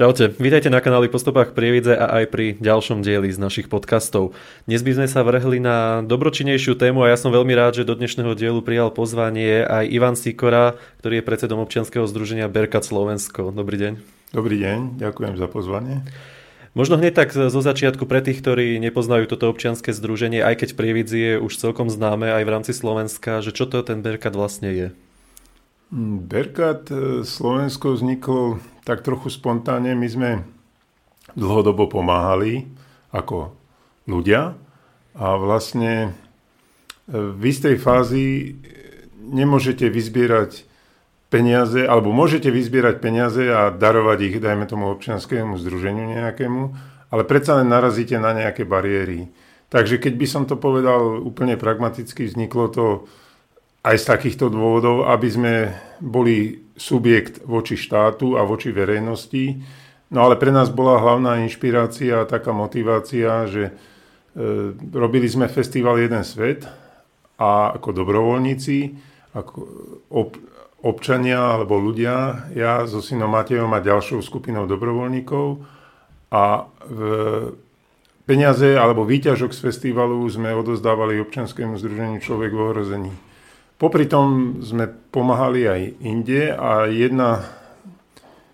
Čaute, vítajte na kanáli Postupách Prievidze a aj pri ďalšom dieli z našich podcastov. Dnes by sme sa vrhli na dobročinnejšiu tému a ja som veľmi rád, že do dnešného dielu prijal pozvanie aj Ivan Sikora, ktorý je predsedom občianskeho združenia Berkat Slovensko. Dobrý deň. Dobrý deň, ďakujem za pozvanie. Možno hneď tak zo začiatku pre tých, ktorí nepoznajú toto občianske združenie, aj keď Prievidzi je už celkom známe aj v rámci Slovenska, že čo to ten Berkat vlastne je? Berkat e, Slovensko vzniklo tak trochu spontánne. My sme dlhodobo pomáhali ako ľudia a vlastne e, v istej fázi nemôžete vyzbierať peniaze, alebo môžete vyzbierať peniaze a darovať ich, dajme tomu občianskému združeniu nejakému, ale predsa len narazíte na nejaké bariéry. Takže keď by som to povedal úplne pragmaticky, vzniklo to aj z takýchto dôvodov, aby sme boli subjekt voči štátu a voči verejnosti. No ale pre nás bola hlavná inšpirácia a taká motivácia, že e, robili sme festival Jeden svet a ako dobrovoľníci, ako ob, občania alebo ľudia, ja so synom Matejom a ďalšou skupinou dobrovoľníkov a v peniaze alebo výťažok z festivalu sme odozdávali občanskému združeniu Človek v ohrození. Popri tom sme pomáhali aj inde a jedna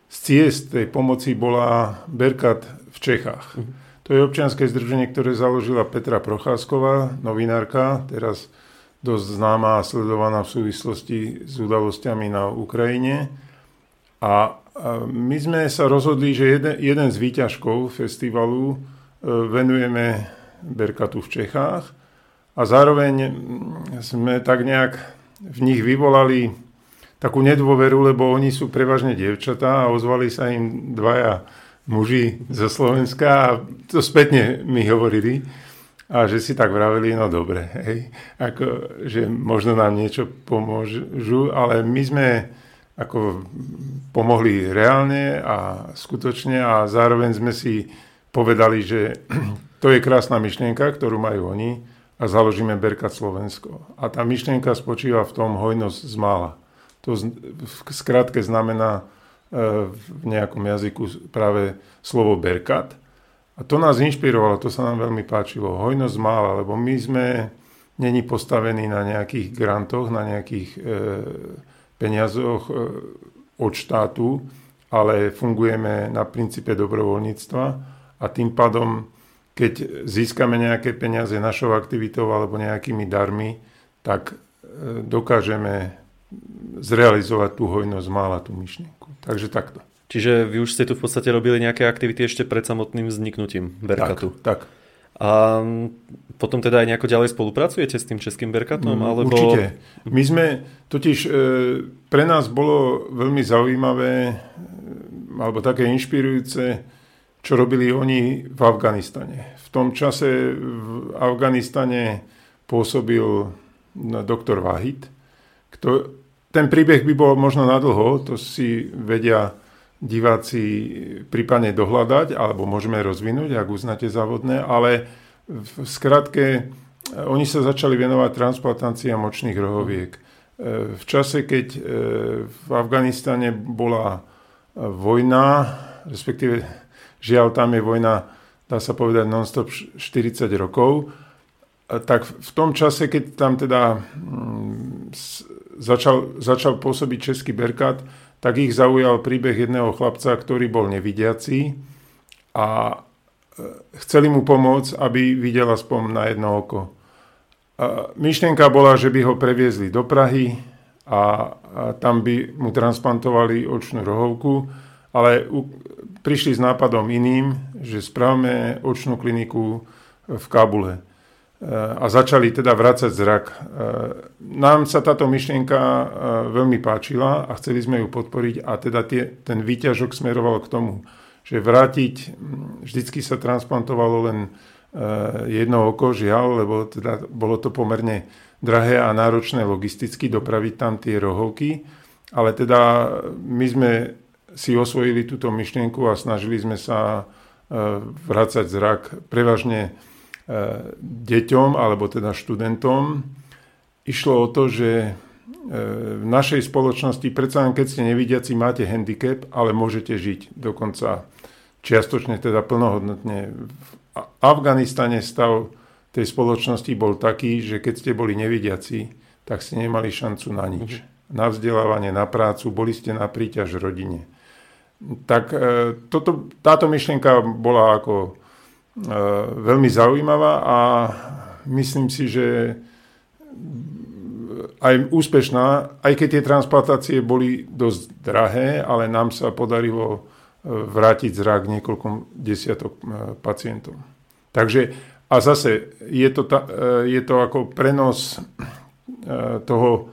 z ciest tej pomoci bola Berkat v Čechách. Mhm. To je občianske združenie, ktoré založila Petra Procházková, novinárka, teraz dosť známa a sledovaná v súvislosti s udalosťami na Ukrajine. A my sme sa rozhodli, že jeden, jeden z výťažkov festivalu e, venujeme Berkatu v Čechách a zároveň sme tak nejak v nich vyvolali takú nedôveru, lebo oni sú prevažne dievčatá a ozvali sa im dvaja muži zo Slovenska a to spätne mi hovorili a že si tak vraveli, no dobre, hej, ako, že možno nám niečo pomôžu, ale my sme ako pomohli reálne a skutočne a zároveň sme si povedali, že to je krásna myšlienka, ktorú majú oni, a založíme Berkat Slovensko. A tá myšlienka spočíva v tom hojnosť z mála. To v skratke znamená e, v nejakom jazyku práve slovo Berkat. A to nás inšpirovalo, to sa nám veľmi páčilo. Hojnosť mála, lebo my sme není postavení na nejakých grantoch, na nejakých e, peniazoch e, od štátu, ale fungujeme na princípe dobrovoľníctva a tým pádom keď získame nejaké peniaze našou aktivitou alebo nejakými darmi, tak e, dokážeme zrealizovať tú hojnosť mála, tú myšlienku. Takže takto. Čiže vy už ste tu v podstate robili nejaké aktivity ešte pred samotným vzniknutím Berkatu. Tak, tak. A potom teda aj nejako ďalej spolupracujete s tým českým Berkatom? Mm, alebo... Určite. My sme, totiž e, pre nás bolo veľmi zaujímavé alebo také inšpirujúce čo robili oni v Afganistane. V tom čase v Afganistane pôsobil doktor Vahid. Kto, ten príbeh by bol možno nadlho, to si vedia diváci prípadne dohľadať, alebo môžeme rozvinúť, ak uznáte závodné, ale v skratke oni sa začali venovať transplantácii močných rohoviek. V čase, keď e, v Afganistane bola vojna, respektíve Žiaľ, tam je vojna, dá sa povedať, non-stop 40 rokov. Tak v tom čase, keď tam teda mm, začal, začal pôsobiť Český Berkat, tak ich zaujal príbeh jedného chlapca, ktorý bol nevidiaci a e, chceli mu pomôcť, aby videl aspoň na jedno oko. Myšlienka bola, že by ho previezli do Prahy a tam by mu transplantovali očnú rohovku, ale prišli s nápadom iným, že správame očnú kliniku v Kábule e, a začali teda vrácať zrak. E, nám sa táto myšlienka e, veľmi páčila a chceli sme ju podporiť a teda tie, ten výťažok smeroval k tomu, že vrátiť, vždycky sa transplantovalo len jedno oko, žiaľ, lebo teda bolo to pomerne drahé a náročné logisticky dopraviť tam tie rohovky. Ale teda my sme si osvojili túto myšlienku a snažili sme sa vrácať zrak prevažne deťom alebo teda študentom. Išlo o to, že v našej spoločnosti, predsa len keď ste nevidiaci, máte handicap, ale môžete žiť dokonca čiastočne teda plnohodnotne. V Afganistane stav tej spoločnosti bol taký, že keď ste boli nevidiaci, tak ste nemali šancu na nič. Na vzdelávanie, na prácu, boli ste na príťaž rodine. Tak e, toto, táto myšlienka bola ako e, veľmi zaujímavá a myslím si, že aj úspešná, aj keď tie transplantácie boli dosť drahé, ale nám sa podarilo vrátiť zrak niekoľkom desiatok e, pacientov. Takže a zase je to, ta, e, je to ako prenos e, toho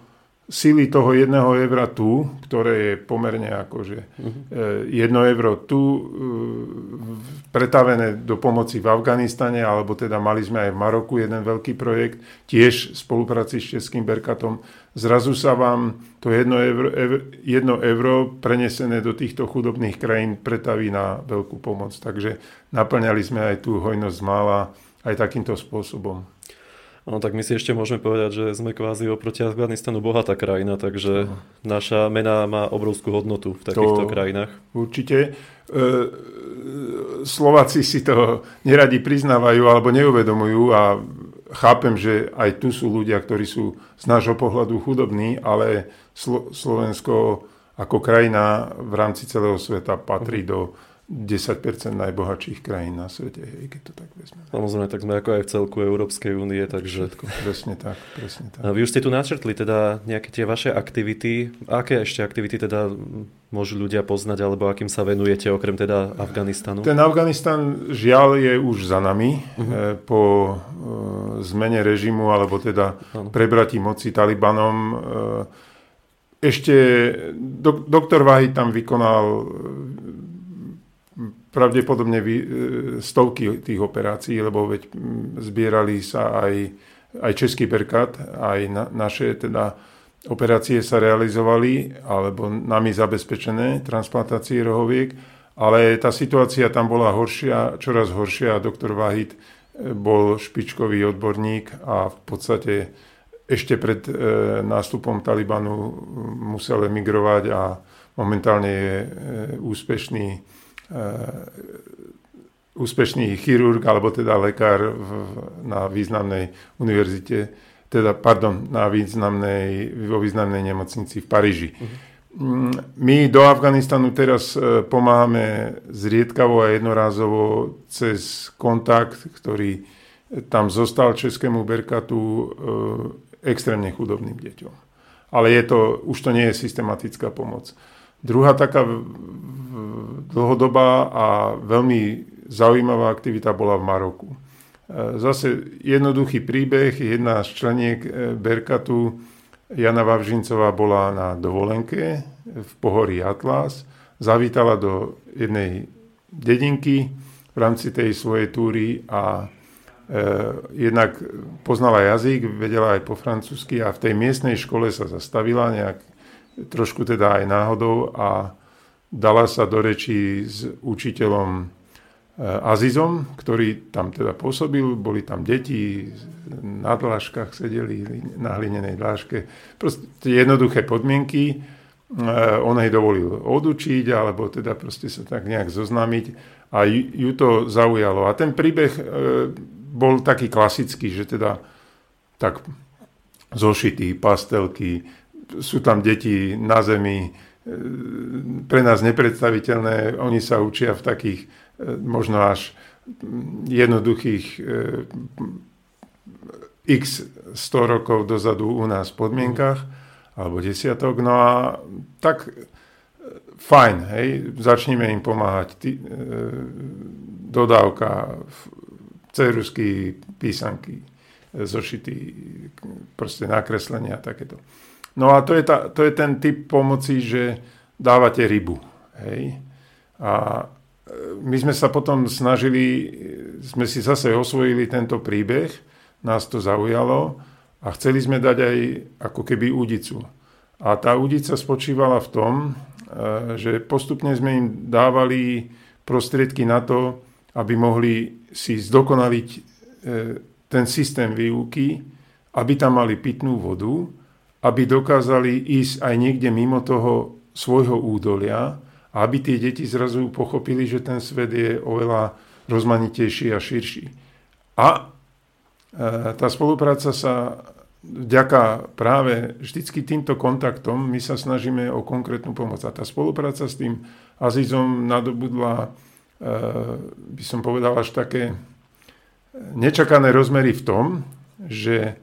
síly toho jedného evra tu, ktoré je pomerne akože uh-huh. jedno euro tu pretavené do pomoci v Afganistane, alebo teda mali sme aj v Maroku jeden veľký projekt, tiež v spolupráci s Českým Berkatom. Zrazu sa vám to jedno euro, jedno euro prenesené do týchto chudobných krajín pretaví na veľkú pomoc. Takže naplňali sme aj tú hojnosť mála aj takýmto spôsobom. No tak my si ešte môžeme povedať, že sme kvázi oproti Afganistanu bohatá krajina, takže no. naša mena má obrovskú hodnotu v takýchto to krajinách. Určite. E, Slováci si to neradi priznávajú alebo neuvedomujú a chápem, že aj tu sú ľudia, ktorí sú z nášho pohľadu chudobní, ale Slo- Slovensko ako krajina v rámci celého sveta patrí do 10% najbohatších krajín na svete, hej, keď to tak vezmeme. Samozrejme, tak sme ako aj v celku Európskej únie, takže... Všetko, presne tak, presne tak. A vy už ste tu načrtli teda nejaké tie vaše aktivity. Aké ešte aktivity teda môžu ľudia poznať, alebo akým sa venujete, okrem teda Afganistanu? Ten Afganistan žiaľ je už za nami. Uh-huh. Po e, zmene režimu, alebo teda ano. prebratí moci Talibanom. E, ešte do, doktor Vahid tam vykonal pravdepodobne e, stovky tých operácií, lebo veď zbierali sa aj, aj Český Berkat, aj na, naše teda operácie sa realizovali, alebo nami zabezpečené transplantácie rohoviek, ale tá situácia tam bola horšia, čoraz horšia a doktor Vahid e, bol špičkový odborník a v podstate ešte pred e, nástupom Talibanu musel emigrovať a momentálne je e, úspešný úspešný chirurg alebo teda lekár v, na významnej univerzite, teda, pardon, na významnej, vo významnej nemocnici v Paríži. Uh-huh. My do Afganistanu teraz eh, pomáhame zriedkavo a jednorázovo cez kontakt, ktorý tam zostal Českému Berkatu e, extrémne chudobným deťom. Ale je to, už to nie je systematická pomoc. Druhá taká dlhodobá a veľmi zaujímavá aktivita bola v Maroku. E, zase jednoduchý príbeh, jedna z členiek e, Berkatu, Jana Vavžincová bola na dovolenke v pohorí Atlas, zavítala do jednej dedinky v rámci tej svojej túry a e, jednak poznala jazyk, vedela aj po francúzsky a v tej miestnej škole sa zastavila nejak trošku teda aj náhodou a dala sa do rečí s učiteľom e, Azizom, ktorý tam teda pôsobil, boli tam deti, na dláškach sedeli, na hlinenej dláške. Proste jednoduché podmienky, e, on jej dovolil odučiť, alebo teda proste sa tak nejak zoznámiť a ju to zaujalo. A ten príbeh e, bol taký klasický, že teda tak zošitý, pastelky, sú tam deti na zemi, e, pre nás nepredstaviteľné. Oni sa učia v takých e, možno až jednoduchých e, x 100 rokov dozadu u nás v podmienkach, alebo desiatok. No a tak fajn, hej, začneme im pomáhať. Ty, e, dodávka, cerusky, písanky, zošity, proste nakreslenia a takéto. No a to je, ta, to je ten typ pomoci, že dávate rybu. Hej? A my sme sa potom snažili, sme si zase osvojili tento príbeh, nás to zaujalo a chceli sme dať aj ako keby údicu. A tá údica spočívala v tom, e, že postupne sme im dávali prostriedky na to, aby mohli si zdokonaliť e, ten systém výuky, aby tam mali pitnú vodu, aby dokázali ísť aj niekde mimo toho svojho údolia, aby tie deti zrazu pochopili, že ten svet je oveľa rozmanitejší a širší. A e, tá spolupráca sa vďaka práve vždycky týmto kontaktom my sa snažíme o konkrétnu pomoc. A tá spolupráca s tým Azizom nadobudla, e, by som povedal, až také nečakané rozmery v tom, že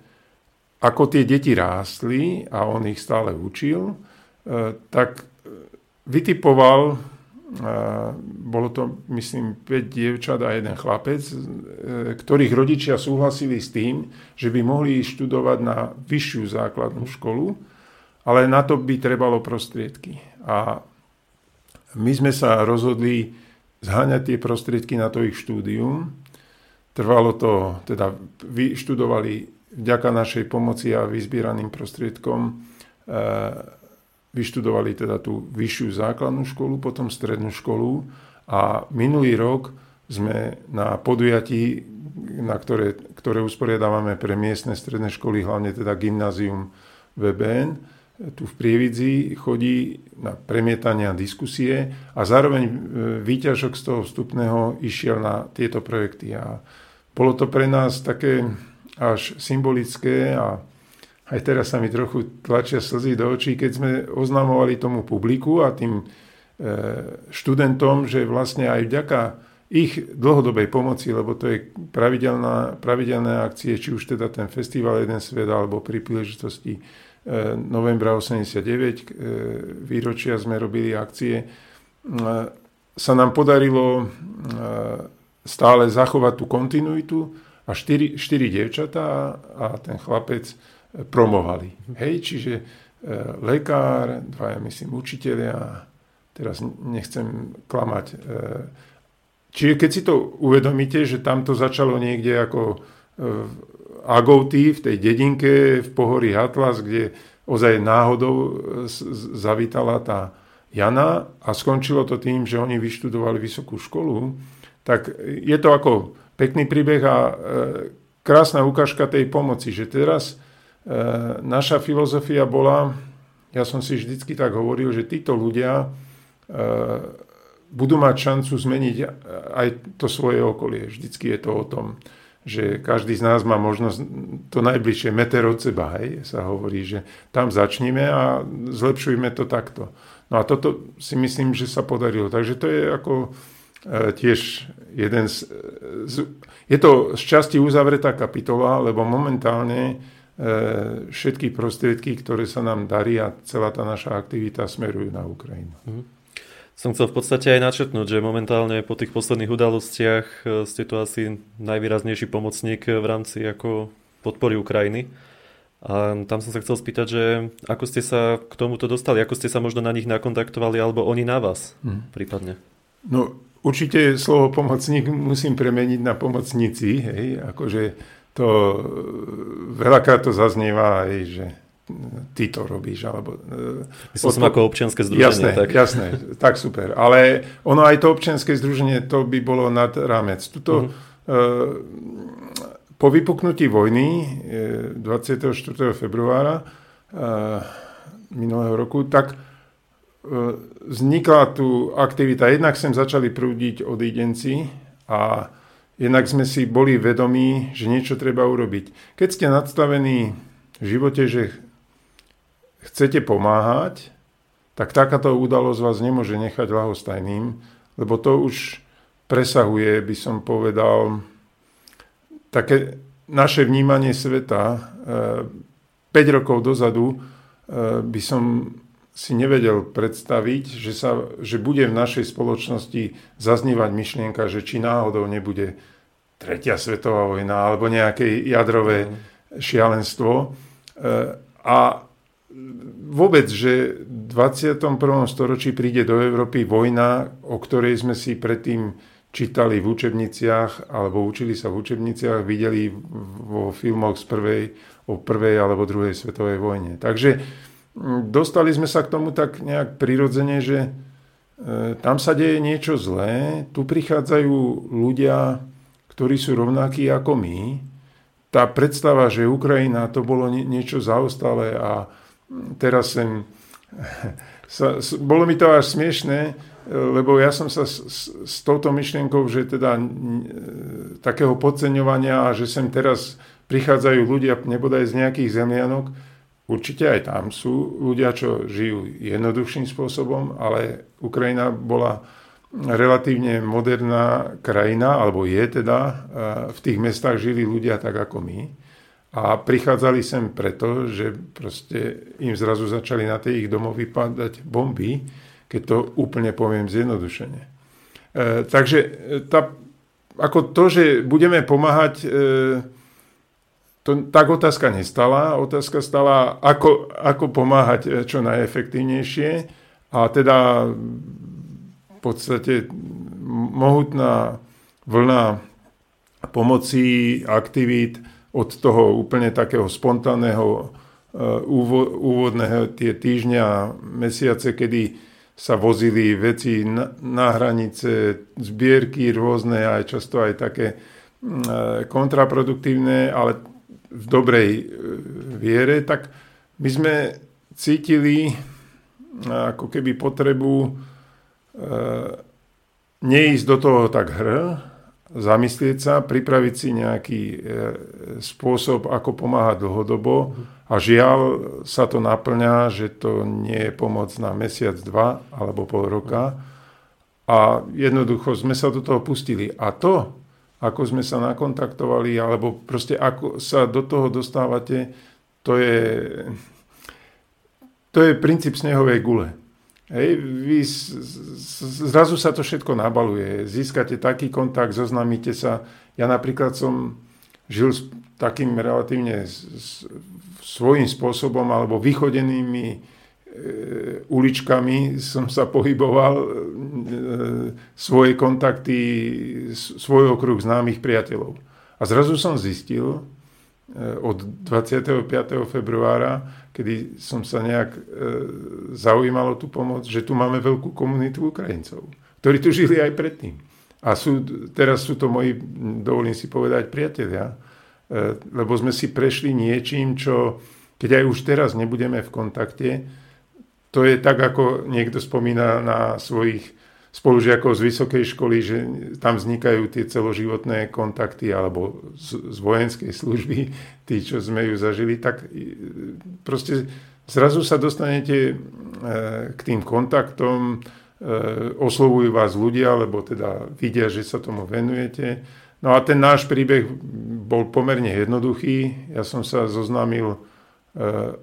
ako tie deti rástli a on ich stále učil, e, tak vytipoval, bolo to myslím 5 dievčat a jeden chlapec, e, ktorých rodičia súhlasili s tým, že by mohli študovať na vyššiu základnú školu, ale na to by trebalo prostriedky. A my sme sa rozhodli zháňať tie prostriedky na to ich štúdium. Trvalo to, teda vyštudovali vďaka našej pomoci a vyzbieraným prostriedkom e, vyštudovali teda tú vyššiu základnú školu, potom strednú školu a minulý rok sme na podujatí, na ktoré, ktoré usporiadávame pre miestne stredné školy, hlavne teda gymnázium VBN, tu v Prievidzi chodí na premietanie a diskusie a zároveň e, výťažok z toho vstupného išiel na tieto projekty. A bolo to pre nás také až symbolické a aj teraz sa mi trochu tlačia slzy do očí, keď sme oznamovali tomu publiku a tým e, študentom, že vlastne aj vďaka ich dlhodobej pomoci, lebo to je pravidelné akcie, či už teda ten festival Jeden svet, alebo pri príležitosti e, novembra 89, e, výročia sme robili akcie, sa nám podarilo stále zachovať tú kontinuitu a štyri, štyri dievčatá a ten chlapec promovali. Hej, čiže e, lekár, dvaja myslím učiteľia, teraz nechcem klamať. E, čiže keď si to uvedomíte, že tam to začalo niekde ako e, v Agouty, v tej dedinke v pohorí Atlas, kde ozaj náhodou e, zavítala tá Jana a skončilo to tým, že oni vyštudovali vysokú školu, tak je to ako pekný príbeh a e, krásna ukážka tej pomoci, že teraz E, naša filozofia bola, ja som si vždycky tak hovoril, že títo ľudia e, budú mať šancu zmeniť aj to svoje okolie. Vždycky je to o tom, že každý z nás má možnosť to najbližšie meter od seba, hej, sa hovorí, že tam začneme a zlepšujme to takto. No a toto si myslím, že sa podarilo. Takže to je ako tiež jeden z, z... Je to z časti uzavretá kapitola, lebo momentálne E, všetky prostriedky, ktoré sa nám darí a celá tá naša aktivita smerujú na Ukrajinu. Mhm. Som chcel v podstate aj načetnúť, že momentálne po tých posledných udalostiach e, ste tu asi najvýraznejší pomocník v rámci ako podpory Ukrajiny. A tam som sa chcel spýtať, že ako ste sa k tomuto dostali, ako ste sa možno na nich nakontaktovali, alebo oni na vás hmm. prípadne? No určite slovo pomocník musím premeniť na pomocníci, hej, akože to veľakrát to zaznieva aj, že ty to robíš, alebo... E, Myslím som ako občianske združenie. Jasné, tak. jasné, tak super. Ale ono aj to občianske združenie, to by bolo nad rámec. Tuto, uh-huh. po vypuknutí vojny 24. E, februára minulého roku, tak vznikla tu aktivita. Jednak sem začali prúdiť odídenci a Jednak sme si boli vedomí, že niečo treba urobiť. Keď ste nadstavení v živote, že chcete pomáhať, tak takáto udalosť vás nemôže nechať ľahostajným, lebo to už presahuje, by som povedal, také naše vnímanie sveta. 5 e, rokov dozadu e, by som si nevedel predstaviť, že, sa, že bude v našej spoločnosti zaznívať myšlienka, že či náhodou nebude tretia svetová vojna alebo nejaké jadrové mm. šialenstvo. E, a vôbec, že 21. storočí príde do Európy vojna, o ktorej sme si predtým čítali v učebniciach alebo učili sa v učebniciach, videli vo filmoch z prvej, o prvej alebo druhej svetovej vojne. Takže dostali sme sa k tomu tak nejak prirodzene, že e, tam sa deje niečo zlé, tu prichádzajú ľudia, ktorí sú rovnakí ako my. Tá predstava, že Ukrajina to bolo niečo zaostalé a teraz sem... Sa, bolo mi to až smiešné, lebo ja som sa s, s, s touto myšlienkou, že teda takého podceňovania a že sem teraz prichádzajú ľudia nebodaj z nejakých zemianok, určite aj tam sú ľudia, čo žijú jednoduchším spôsobom, ale Ukrajina bola relatívne moderná krajina, alebo je teda, v tých mestách žili ľudia tak ako my. A prichádzali sem preto, že proste im zrazu začali na tie ich domovy padať bomby, keď to úplne poviem zjednodušene. E, takže e, tá, ako to, že budeme pomáhať, e, to, tak otázka nestala. Otázka stala, ako, ako pomáhať e, čo najefektívnejšie. A teda v podstate mohutná vlna pomoci, aktivít od toho úplne takého spontánneho úvodného tie týždňa, mesiace, kedy sa vozili veci na, hranice, zbierky rôzne, aj často aj také mm, e, kontraproduktívne, ale v dobrej e, viere, tak my sme cítili e, ako keby potrebu neísť do toho tak hr, zamyslieť sa, pripraviť si nejaký spôsob, ako pomáhať dlhodobo a žiaľ sa to naplňa, že to nie je pomoc na mesiac, dva alebo pol roka. A jednoducho sme sa do toho pustili. A to, ako sme sa nakontaktovali, alebo proste ako sa do toho dostávate, to je, to je princíp snehovej gule. Hej, vy, zrazu sa to všetko nabaluje. Získate taký kontakt, zoznámite sa. Ja napríklad som žil s takým relatívne svojím spôsobom alebo vychodenými uličkami som sa pohyboval, e, svoje kontakty, svoj okruh známych priateľov. A zrazu som zistil e, od 25. februára, kedy som sa nejak zaujímal o tú pomoc, že tu máme veľkú komunitu Ukrajincov, ktorí tu žili aj predtým. A sú, teraz sú to moji, dovolím si povedať, priatelia, E, lebo sme si prešli niečím, čo keď aj už teraz nebudeme v kontakte, to je tak, ako niekto spomína na svojich spolužiakov z vysokej školy, že tam vznikajú tie celoživotné kontakty alebo z, z vojenskej služby, tí, čo sme ju zažili, tak e, proste zrazu sa dostanete e, k tým kontaktom, oslovujú vás ľudia, lebo teda vidia, že sa tomu venujete No a ten náš príbeh bol pomerne jednoduchý. Ja som sa zoznámil e,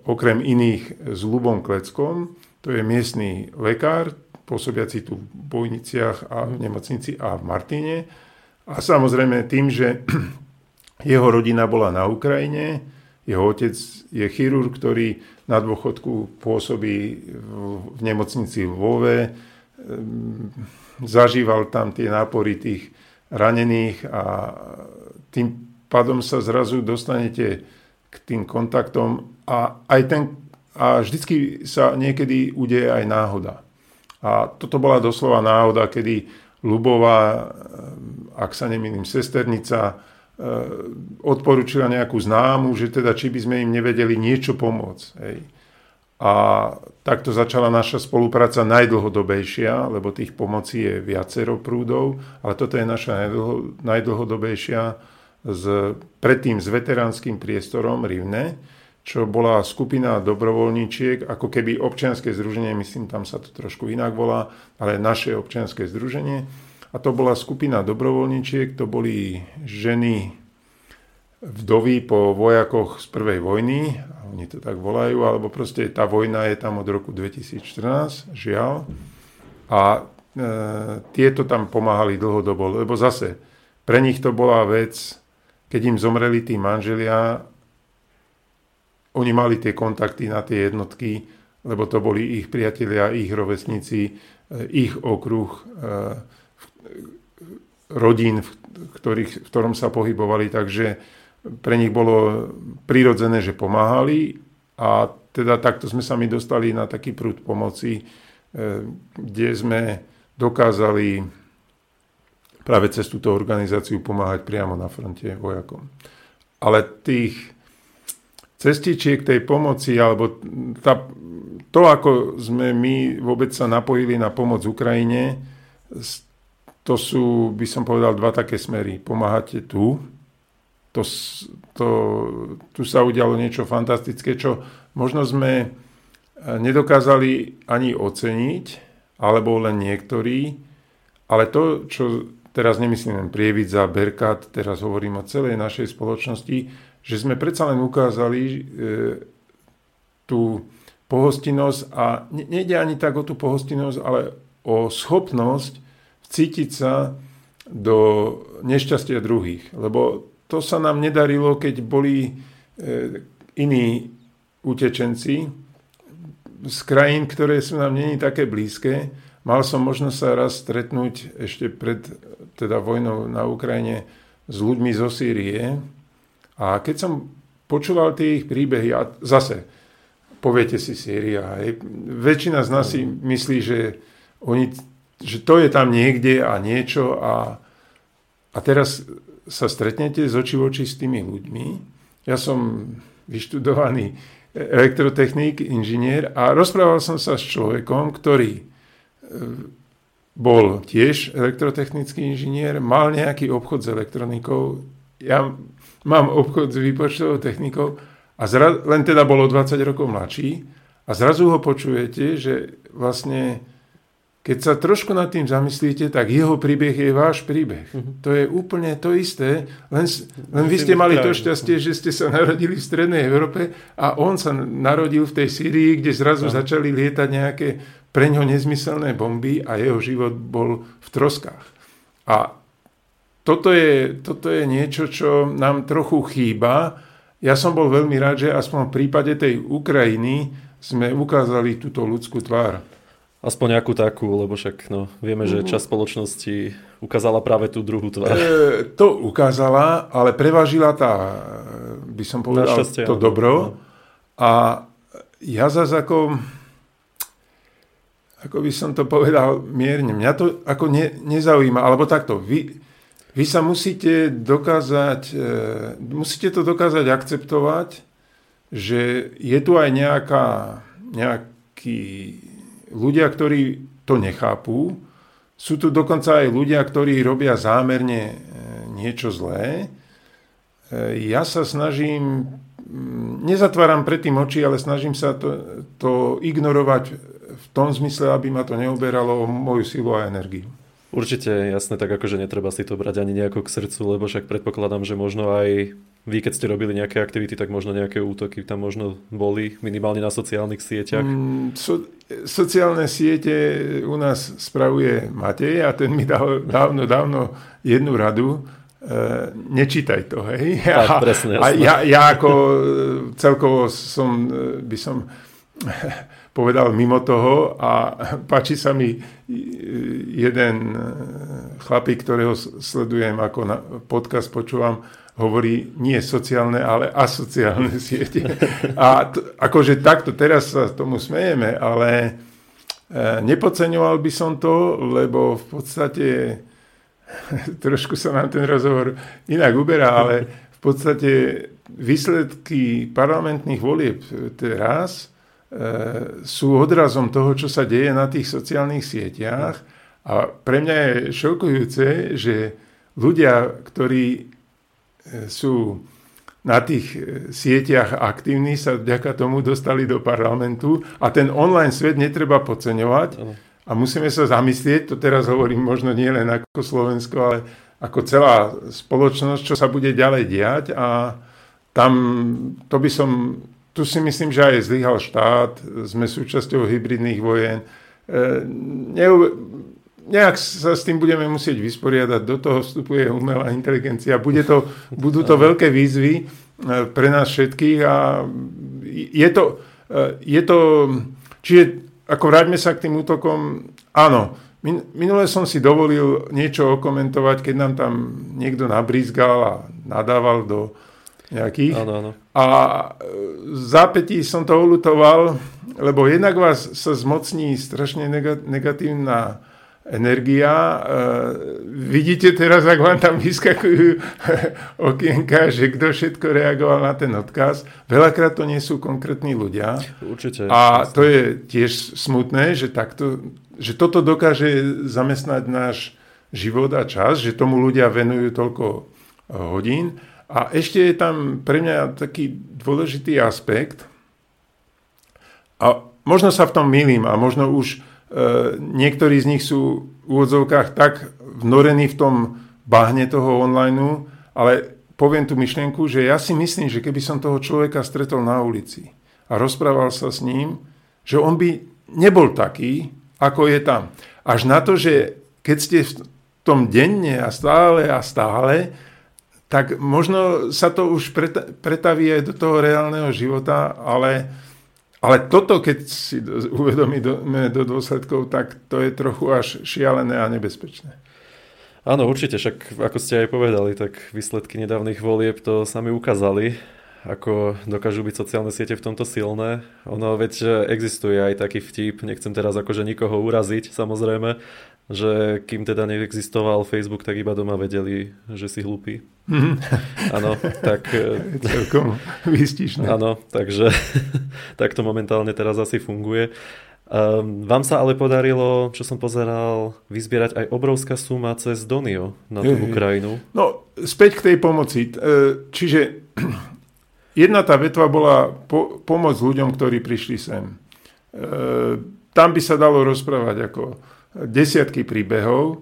okrem iných s Lubom Kleckom, to je miestný lekár, pôsobiaci tu v Bojniciach a v nemocnici a v Martine. A samozrejme tým, že jeho rodina bola na Ukrajine, jeho otec je chirurg, ktorý na dôchodku pôsobí v nemocnici v Vove, zažíval tam tie nápory tých ranených a tým pádom sa zrazu dostanete k tým kontaktom a aj ten a vždycky sa niekedy udeje aj náhoda. A toto bola doslova náhoda, kedy Lubová, ak sa nemýlim, sesternica, eh, odporúčila nejakú známu, že teda či by sme im nevedeli niečo pomôcť. Hej. A takto začala naša spolupráca najdlhodobejšia, lebo tých pomocí je viacero prúdov, ale toto je naša najdlho, najdlhodobejšia s, predtým s veteránskym priestorom Rivne, čo bola skupina dobrovoľníčiek, ako keby občianske združenie, myslím, tam sa to trošku inak volá, ale naše občianske združenie. A to bola skupina dobrovoľníčiek, to boli ženy vdovy po vojakoch z prvej vojny, oni to tak volajú, alebo proste tá vojna je tam od roku 2014, žiaľ. A e, tieto tam pomáhali dlhodobo, lebo zase pre nich to bola vec, keď im zomreli tí manželia, oni mali tie kontakty na tie jednotky, lebo to boli ich priatelia, ich rovesníci, ich okruh rodín, v, ktorých, v ktorom sa pohybovali, takže pre nich bolo prirodzené, že pomáhali. A teda takto sme sa my dostali na taký prúd pomoci, kde sme dokázali práve cez túto organizáciu pomáhať priamo na fronte vojakom. Ale tých cestičiek tej pomoci, alebo tá, to, ako sme my vôbec sa napojili na pomoc Ukrajine, to sú, by som povedal, dva také smery. Pomáhate tu, to, to, tu sa udialo niečo fantastické, čo možno sme nedokázali ani oceniť, alebo len niektorí, ale to, čo teraz nemyslím len Prievidza, Berkat, teraz hovorím o celej našej spoločnosti, že sme predsa len ukázali e, tú pohostinnosť a ne, nejde ani tak o tú pohostinnosť, ale o schopnosť cítiť sa do nešťastia druhých. Lebo to sa nám nedarilo, keď boli e, iní utečenci z krajín, ktoré sú nám není také blízke. Mal som možnosť sa raz stretnúť ešte pred teda vojnou na Ukrajine s ľuďmi zo Sýrie. A keď som počúval tie ich príbehy, a zase, poviete si Sýria, hej, väčšina z nás si myslí, že, oni, že to je tam niekde a niečo a, a teraz sa stretnete z očí v oči s tými ľuďmi. Ja som vyštudovaný elektrotechnik, inžinier a rozprával som sa s človekom, ktorý bol tiež elektrotechnický inžinier, mal nejaký obchod s elektronikou, ja mám obchod s výpočtovou technikou a zra, len teda bolo 20 rokov mladší a zrazu ho počujete, že vlastne keď sa trošku nad tým zamyslíte, tak jeho príbeh je váš príbeh. Uh-huh. To je úplne to isté, len, len vy ste mali to šťastie, že ste sa narodili v Strednej Európe a on sa narodil v tej Syrii, kde zrazu uh-huh. začali lietať nejaké pre ňo nezmyselné bomby a jeho život bol v troskách. A toto je, toto je niečo, čo nám trochu chýba. Ja som bol veľmi rád, že aspoň v prípade tej Ukrajiny sme ukázali túto ľudskú tvár. Aspoň nejakú takú, lebo však no, vieme, že mhm. čas spoločnosti ukázala práve tú druhú tvár. E, to ukázala, ale prevažila tá, by som povedal, to dobro. No. A ja zase ako, ako by som to povedal mierne, mňa to ako ne, nezaujíma, alebo takto, vy, vy sa musíte dokázať, e, musíte to dokázať akceptovať, že je tu aj nejaká, nejaký ľudia, ktorí to nechápu. Sú tu dokonca aj ľudia, ktorí robia zámerne e, niečo zlé. E, ja sa snažím, mm, nezatváram pred tým oči, ale snažím sa to, to ignorovať v tom zmysle, aby ma to neuberalo o moju silu a energiu. Určite jasné, tak akože netreba si to brať ani nejako k srdcu, lebo však predpokladám, že možno aj vy, keď ste robili nejaké aktivity, tak možno nejaké útoky tam možno boli, minimálne na sociálnych sieťach. Mm, so, sociálne siete u nás spravuje Matej a ten mi dal dávno, dávno jednu radu, e, nečítaj to, hej. Tak, a, presne, a ja, ja ako e, celkovo som, e, by som povedal mimo toho a páči sa mi jeden chlapík, ktorého sledujem, ako na podcast počúvam, hovorí nie sociálne, ale asociálne siete. A t- akože takto teraz sa tomu smejeme, ale e, nepodceňoval by som to, lebo v podstate trošku sa nám ten rozhovor inak uberá, ale v podstate výsledky parlamentných volieb teraz E, sú odrazom toho, čo sa deje na tých sociálnych sieťach. A pre mňa je šokujúce, že ľudia, ktorí e, sú na tých e, sieťach aktívni, sa vďaka tomu dostali do parlamentu a ten online svet netreba podceňovať. A musíme sa zamyslieť, to teraz hovorím možno nie len ako Slovensko, ale ako celá spoločnosť, čo sa bude ďalej diať a tam to by som tu si myslím, že aj zlyhal štát, sme súčasťou hybridných vojen. E, nejak sa s tým budeme musieť vysporiadať, do toho vstupuje umelá inteligencia. Bude to, budú to veľké výzvy e, pre nás všetkých a je to, e, je to čiže ako vráťme sa k tým útokom. Áno, min, minule som si dovolil niečo okomentovať, keď nám tam niekto nabrízgal a nadával do nejakých. Áno, áno. A v zápätí som to ulutoval, lebo jednak vás sa zmocní strašne negatívna energia. Vidíte teraz, ak vám tam vyskakujú okienka, že kto všetko reagoval na ten odkaz. Veľakrát to nie sú konkrétni ľudia. Určite. A to je tiež smutné, že, takto, že toto dokáže zamestnať náš život a čas, že tomu ľudia venujú toľko e, hodín. A ešte je tam pre mňa taký dôležitý aspekt, a možno sa v tom milím a možno už niektorí z nich sú v úvodzovkách tak vnorení v tom bahne toho online, ale poviem tú myšlienku, že ja si myslím, že keby som toho človeka stretol na ulici a rozprával sa s ním, že on by nebol taký, ako je tam. Až na to, že keď ste v tom denne a stále a stále, tak možno sa to už pretaví aj do toho reálneho života, ale ale toto, keď si uvedomíme do dôsledkov, tak to je trochu až šialené a nebezpečné. Áno, určite, však ako ste aj povedali, tak výsledky nedávnych volieb to sami ukázali, ako dokážu byť sociálne siete v tomto silné. Ono veď existuje aj taký vtip, nechcem teraz akože nikoho uraziť samozrejme, že kým teda neexistoval Facebook, tak iba doma vedeli, že si hlupý. Mm. Áno, tak... Celkom vystižné. Áno, takže tak to momentálne teraz asi funguje. Um, vám sa ale podarilo, čo som pozeral, vyzbierať aj obrovská suma cez Donio na tú Ukrajinu. No, späť k tej pomoci. E, čiže jedna tá vetva bola po, pomoc ľuďom, ktorí prišli sem. E, tam by sa dalo rozprávať ako desiatky príbehov. E,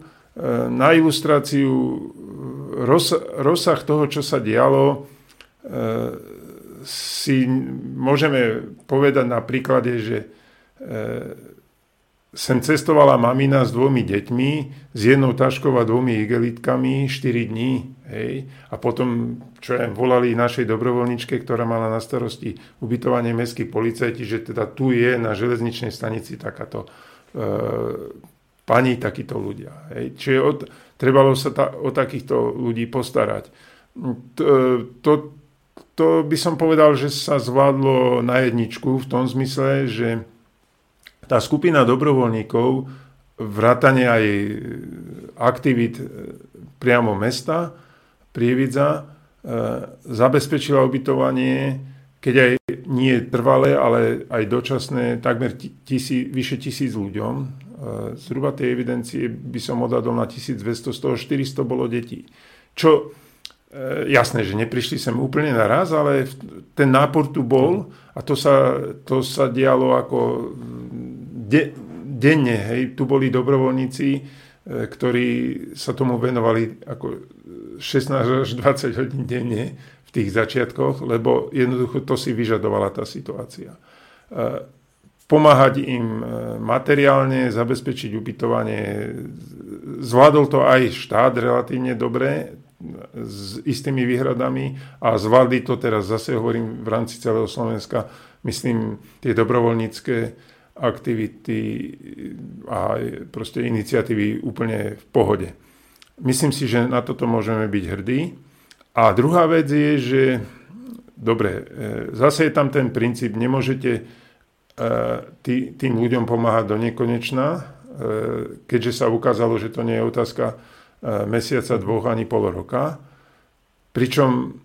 na ilustráciu roz, rozsah toho, čo sa dialo, e, si môžeme povedať na príklade, že e, sem cestovala mamina s dvomi deťmi, s jednou taškou a dvomi igelitkami 4 dní. Hej. A potom, čo ja volali našej dobrovoľničke, ktorá mala na starosti ubytovanie mestských policajti, že teda tu je na železničnej stanici takáto pani takíto ľudia. Hej. Čiže od, trebalo sa ta, o takýchto ľudí postarať. To, to, to by som povedal, že sa zvládlo na jedničku v tom zmysle, že tá skupina dobrovoľníkov, vrátane aj aktivít priamo mesta, Prievidza, e, zabezpečila ubytovanie, keď aj nie trvalé, ale aj dočasné, takmer tisí, vyše tisíc ľuďom E, zhruba tie evidencie by som odhadol na 1200, z toho 400 bolo detí. Čo e, jasné, že neprišli sem úplne naraz, ale ten nápor tu bol a to sa, to sa dialo ako de, denne. Hej. Tu boli dobrovoľníci, e, ktorí sa tomu venovali ako 16 až 20 hodín denne v tých začiatkoch, lebo jednoducho to si vyžadovala tá situácia pomáhať im e, materiálne, zabezpečiť ubytovanie. Zvládol to aj štát relatívne dobre, s istými výhradami a zvládli to teraz zase hovorím v rámci celého Slovenska, myslím tie dobrovoľnícke aktivity a proste iniciatívy úplne v pohode. Myslím si, že na toto môžeme byť hrdí. A druhá vec je, že dobre, e, zase je tam ten princíp, nemôžete tý, tým ľuďom pomáhať do nekonečna, e, keďže sa ukázalo, že to nie je otázka e, mesiaca, dvoch ani pol roka. Pričom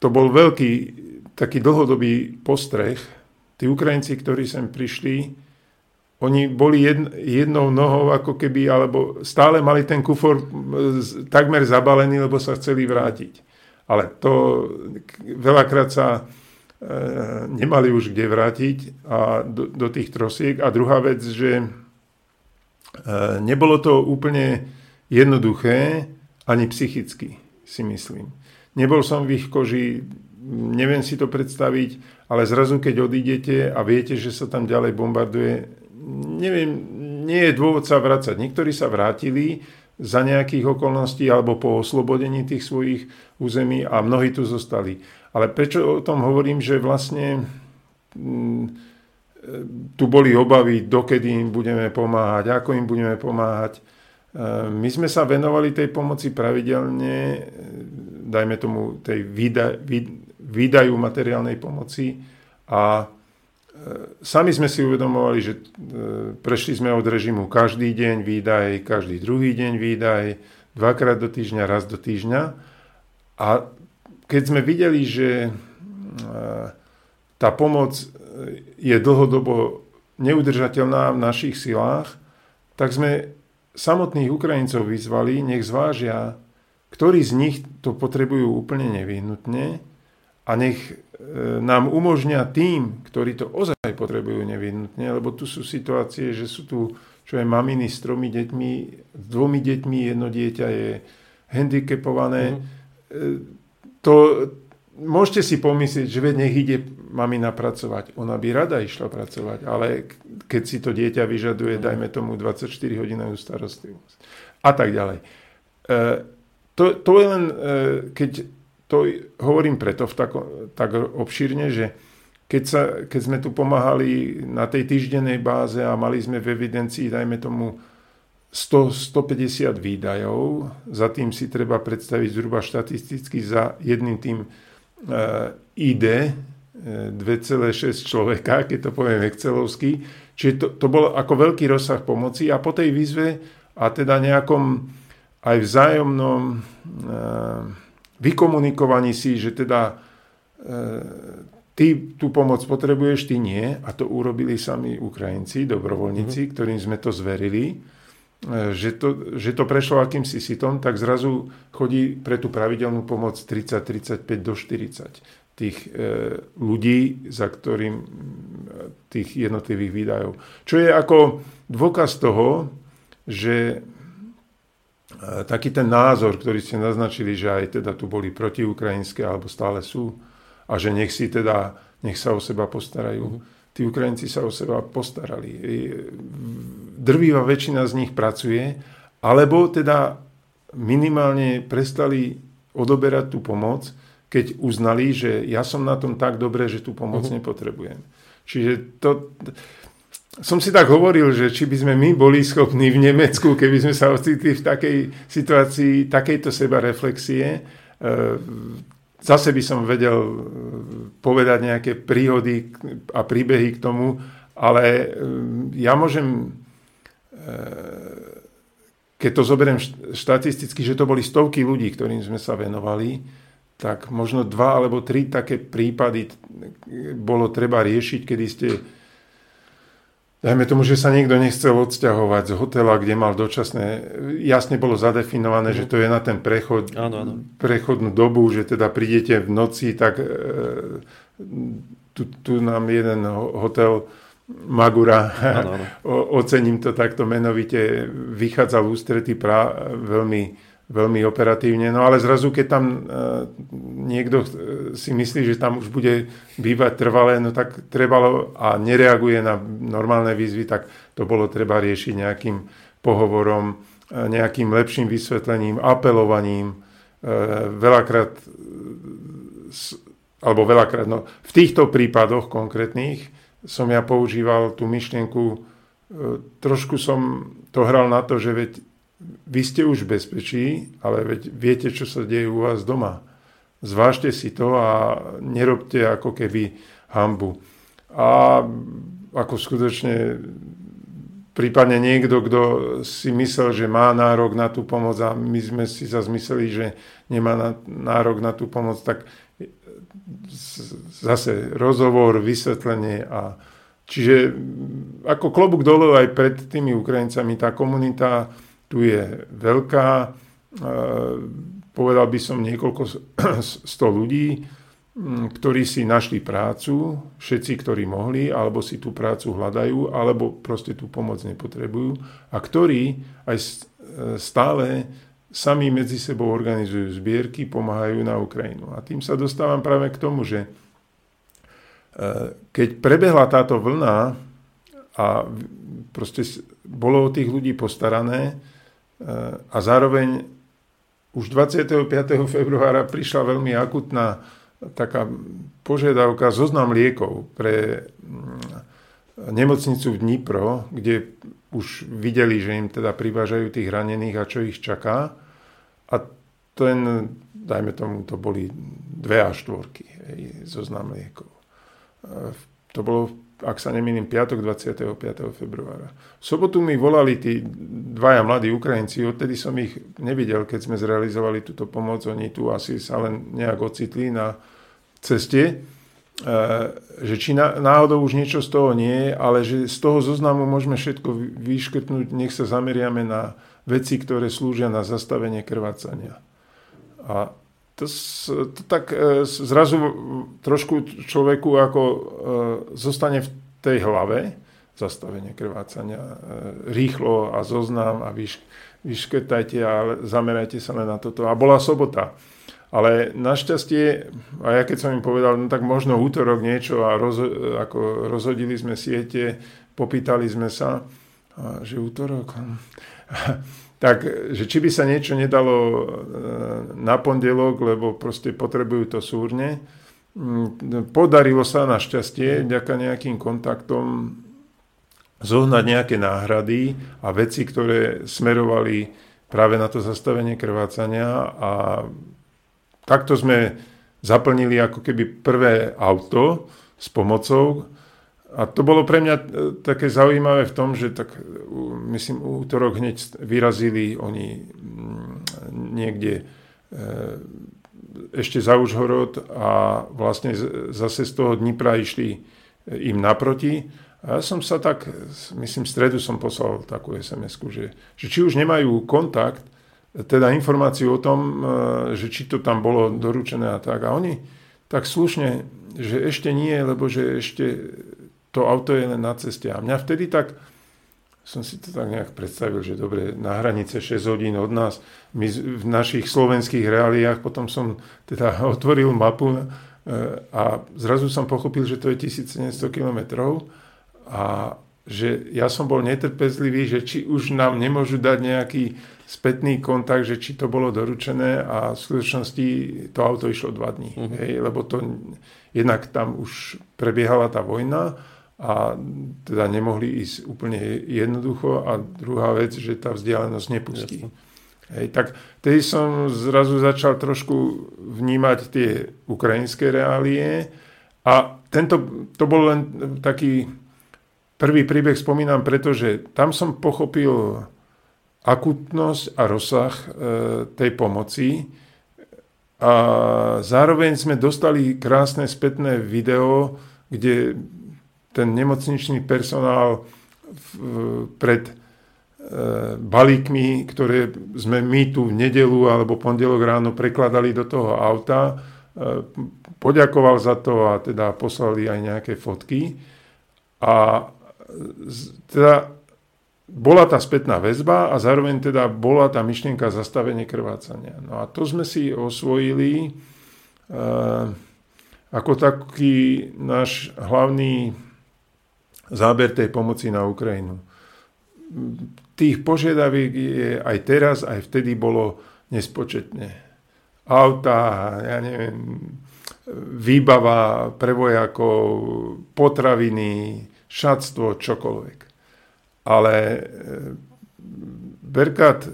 to bol veľký, taký dlhodobý postreh. Tí Ukrajinci, ktorí sem prišli, oni boli jedn, jednou nohou ako keby, alebo stále mali ten kufor takmer zabalený, lebo sa chceli vrátiť. Ale to veľakrát sa E, nemali už kde vrátiť a do, do tých trosiek. A druhá vec, že e, nebolo to úplne jednoduché, ani psychicky, si myslím. Nebol som v ich koži, neviem si to predstaviť, ale zrazu, keď odídete a viete, že sa tam ďalej bombarduje, neviem, nie je dôvod sa vrácať. Niektorí sa vrátili za nejakých okolností alebo po oslobodení tých svojich území a mnohí tu zostali. Ale prečo o tom hovorím, že vlastne mm, tu boli obavy, dokedy im budeme pomáhať, ako im budeme pomáhať. My sme sa venovali tej pomoci pravidelne, dajme tomu tej výda, výdaju materiálnej pomoci a sami sme si uvedomovali, že prešli sme od režimu každý deň výdaj, každý druhý deň výdaj, dvakrát do týždňa, raz do týždňa. A keď sme videli, že tá pomoc je dlhodobo neudržateľná v našich silách, tak sme samotných Ukrajincov vyzvali, nech zvážia, ktorí z nich to potrebujú úplne nevyhnutne a nech e, nám umožňa tým, ktorí to ozaj potrebujú nevyhnutne, lebo tu sú situácie, že sú tu čo je maminy s tromi deťmi, s dvomi deťmi, jedno dieťa je handicapované. Mm-hmm. To, môžete si pomyslieť, že nech ide mamina pracovať. Ona by rada išla pracovať, ale keď si to dieťa vyžaduje, mm-hmm. dajme tomu 24 hodinovú starostlivosť. A tak ďalej. E, to, to je len, e, keď to hovorím preto v tako, tak obšírne, že keď, sa, keď sme tu pomáhali na tej týždennej báze a mali sme v evidencii, dajme tomu, 100, 150 výdajov, za tým si treba predstaviť zhruba štatisticky za jedným tým uh, ID, 2,6 človeka, keď to poviem excelovsky. Čiže to, to bol ako veľký rozsah pomoci a po tej výzve a teda nejakom aj vzájomnom uh, vykomunikovaní si, že teda uh, ty tú pomoc potrebuješ, ty nie. A to urobili sami Ukrajinci, dobrovoľníci, mm-hmm. ktorým sme to zverili, e, že to, že to prešlo akýmsi sitom, tak zrazu chodí pre tú pravidelnú pomoc 30, 35 do 40 tých e, ľudí, za ktorým e, tých jednotlivých výdajov. Čo je ako dôkaz toho, že e, taký ten názor, ktorý ste naznačili, že aj teda tu boli protiukrajinské, alebo stále sú, a že nech si teda, nech sa o seba postarajú. Uh-huh. Tí Ukrajinci sa o seba postarali. Drvíva väčšina z nich pracuje, alebo teda minimálne prestali odoberať tú pomoc, keď uznali, že ja som na tom tak dobre, že tú pomoc uh-huh. nepotrebujem. Čiže to... Som si tak hovoril, že či by sme my boli schopní v Nemecku, keby sme sa ocitli v takej situácii, takejto seba reflexie, Zase by som vedel e, povedať nejaké príhody a príbehy k tomu, ale e, ja môžem, e, keď to zoberiem štatisticky, že to boli stovky ľudí, ktorým sme sa venovali, tak možno dva alebo tri také prípady bolo treba riešiť, kedy ste Dajme tomu, že sa niekto nechcel odsťahovať z hotela, kde mal dočasné, jasne bolo zadefinované, mm. že to je na ten prechod, áno, áno. prechodnú dobu, že teda prídete v noci, tak e, tu, tu nám jeden hotel Magura, áno, áno. ocením to takto menovite, vychádzal ústretí pra, veľmi veľmi operatívne. No ale zrazu, keď tam e, niekto e, si myslí, že tam už bude bývať trvalé, no tak trebalo a nereaguje na normálne výzvy, tak to bolo treba riešiť nejakým pohovorom, e, nejakým lepším vysvetlením, apelovaním. Veľakrát, alebo veľakrát, no v týchto prípadoch konkrétnych som ja používal tú myšlienku, trošku som to hral na to, že veď vy ste už v bezpečí, ale veď viete, čo sa deje u vás doma. Zvážte si to a nerobte ako keby hambu. A ako skutočne prípadne niekto, kto si myslel, že má nárok na tú pomoc a my sme si zase mysleli, že nemá nárok na tú pomoc, tak zase rozhovor, vysvetlenie a čiže ako klobúk dole aj pred tými Ukrajincami tá komunita tu je veľká, e, povedal by som niekoľko sto ľudí, ktorí si našli prácu, všetci, ktorí mohli, alebo si tú prácu hľadajú, alebo proste tú pomoc nepotrebujú a ktorí aj e, stále sami medzi sebou organizujú zbierky, pomáhajú na Ukrajinu. A tým sa dostávam práve k tomu, že e, keď prebehla táto vlna a proste bolo o tých ľudí postarané, a zároveň už 25. februára prišla veľmi akutná taká požiadavka zoznam liekov pre mm, nemocnicu v Dnipro, kde už videli, že im teda privážajú tých ranených a čo ich čaká. A ten, dajme tomu, to boli dve a štvorky zoznam liekov. To bolo, ak sa nemýlim, piatok 25. februára. V sobotu mi volali tí dvaja mladí Ukrajinci, odtedy som ich nevidel, keď sme zrealizovali túto pomoc. Oni tu asi sa len nejak ocitli na ceste že či náhodou už niečo z toho nie je, ale že z toho zoznamu môžeme všetko vyškrtnúť, nech sa zameriame na veci, ktoré slúžia na zastavenie krvácania. A to, to tak e, zrazu trošku človeku ako e, zostane v tej hlave, zastavenie krvácania, e, rýchlo a zoznam a vyš, vyškrtajte a zamerajte sa len na toto. A bola sobota. Ale našťastie, a ja keď som im povedal, no tak možno útorok niečo a rozho- ako rozhodili sme siete, popýtali sme sa, že útorok, tak že či by sa niečo nedalo e, na pondelok, lebo proste potrebujú to súrne. Mm, podarilo sa našťastie, vďaka nejakým kontaktom, zohnať nejaké náhrady a veci, ktoré smerovali práve na to zastavenie krvácania a takto sme zaplnili ako keby prvé auto s pomocou. A to bolo pre mňa e, také zaujímavé v tom, že tak, myslím, útorok hneď vyrazili oni niekde e, ešte za Užhorod a vlastne zase z toho Dnipra išli e, im naproti. A ja som sa tak, myslím, v stredu som poslal takú SMS-ku, že, že či už nemajú kontakt, teda informáciu o tom, e, že či to tam bolo doručené a tak. A oni tak slušne, že ešte nie, lebo že ešte to auto je len na ceste. A mňa vtedy tak, som si to tak nejak predstavil, že dobre, na hranice 6 hodín od nás, my v našich slovenských reáliách, potom som teda otvoril mapu e, a zrazu som pochopil, že to je 1700 kilometrov a že ja som bol netrpezlivý, že či už nám nemôžu dať nejaký spätný kontakt, že či to bolo doručené a v skutočnosti to auto išlo dva dní. Uh-huh. Hej, lebo to jednak tam už prebiehala tá vojna a teda nemohli ísť úplne jednoducho a druhá vec, že tá vzdialenosť nepustí. Hej, tak tedy som zrazu začal trošku vnímať tie ukrajinské reálie a tento, to bol len taký prvý príbeh spomínam, pretože tam som pochopil akutnosť a rozsah e, tej pomoci. A zároveň sme dostali krásne spätné video, kde ten nemocničný personál pred e, balíkmi, ktoré sme my tu v nedelu alebo pondelok ráno prekladali do toho auta, e, poďakoval za to a teda poslali aj nejaké fotky. A teda bola tá spätná väzba a zároveň teda bola tá myšlienka zastavenie krvácania. No a to sme si osvojili e, ako taký náš hlavný záber tej pomoci na Ukrajinu. Tých požiadaviek je aj teraz, aj vtedy bolo nespočetne. Auta, ja neviem, výbava pre vojakov, potraviny, šatstvo, čokoľvek. Ale e, Berkat,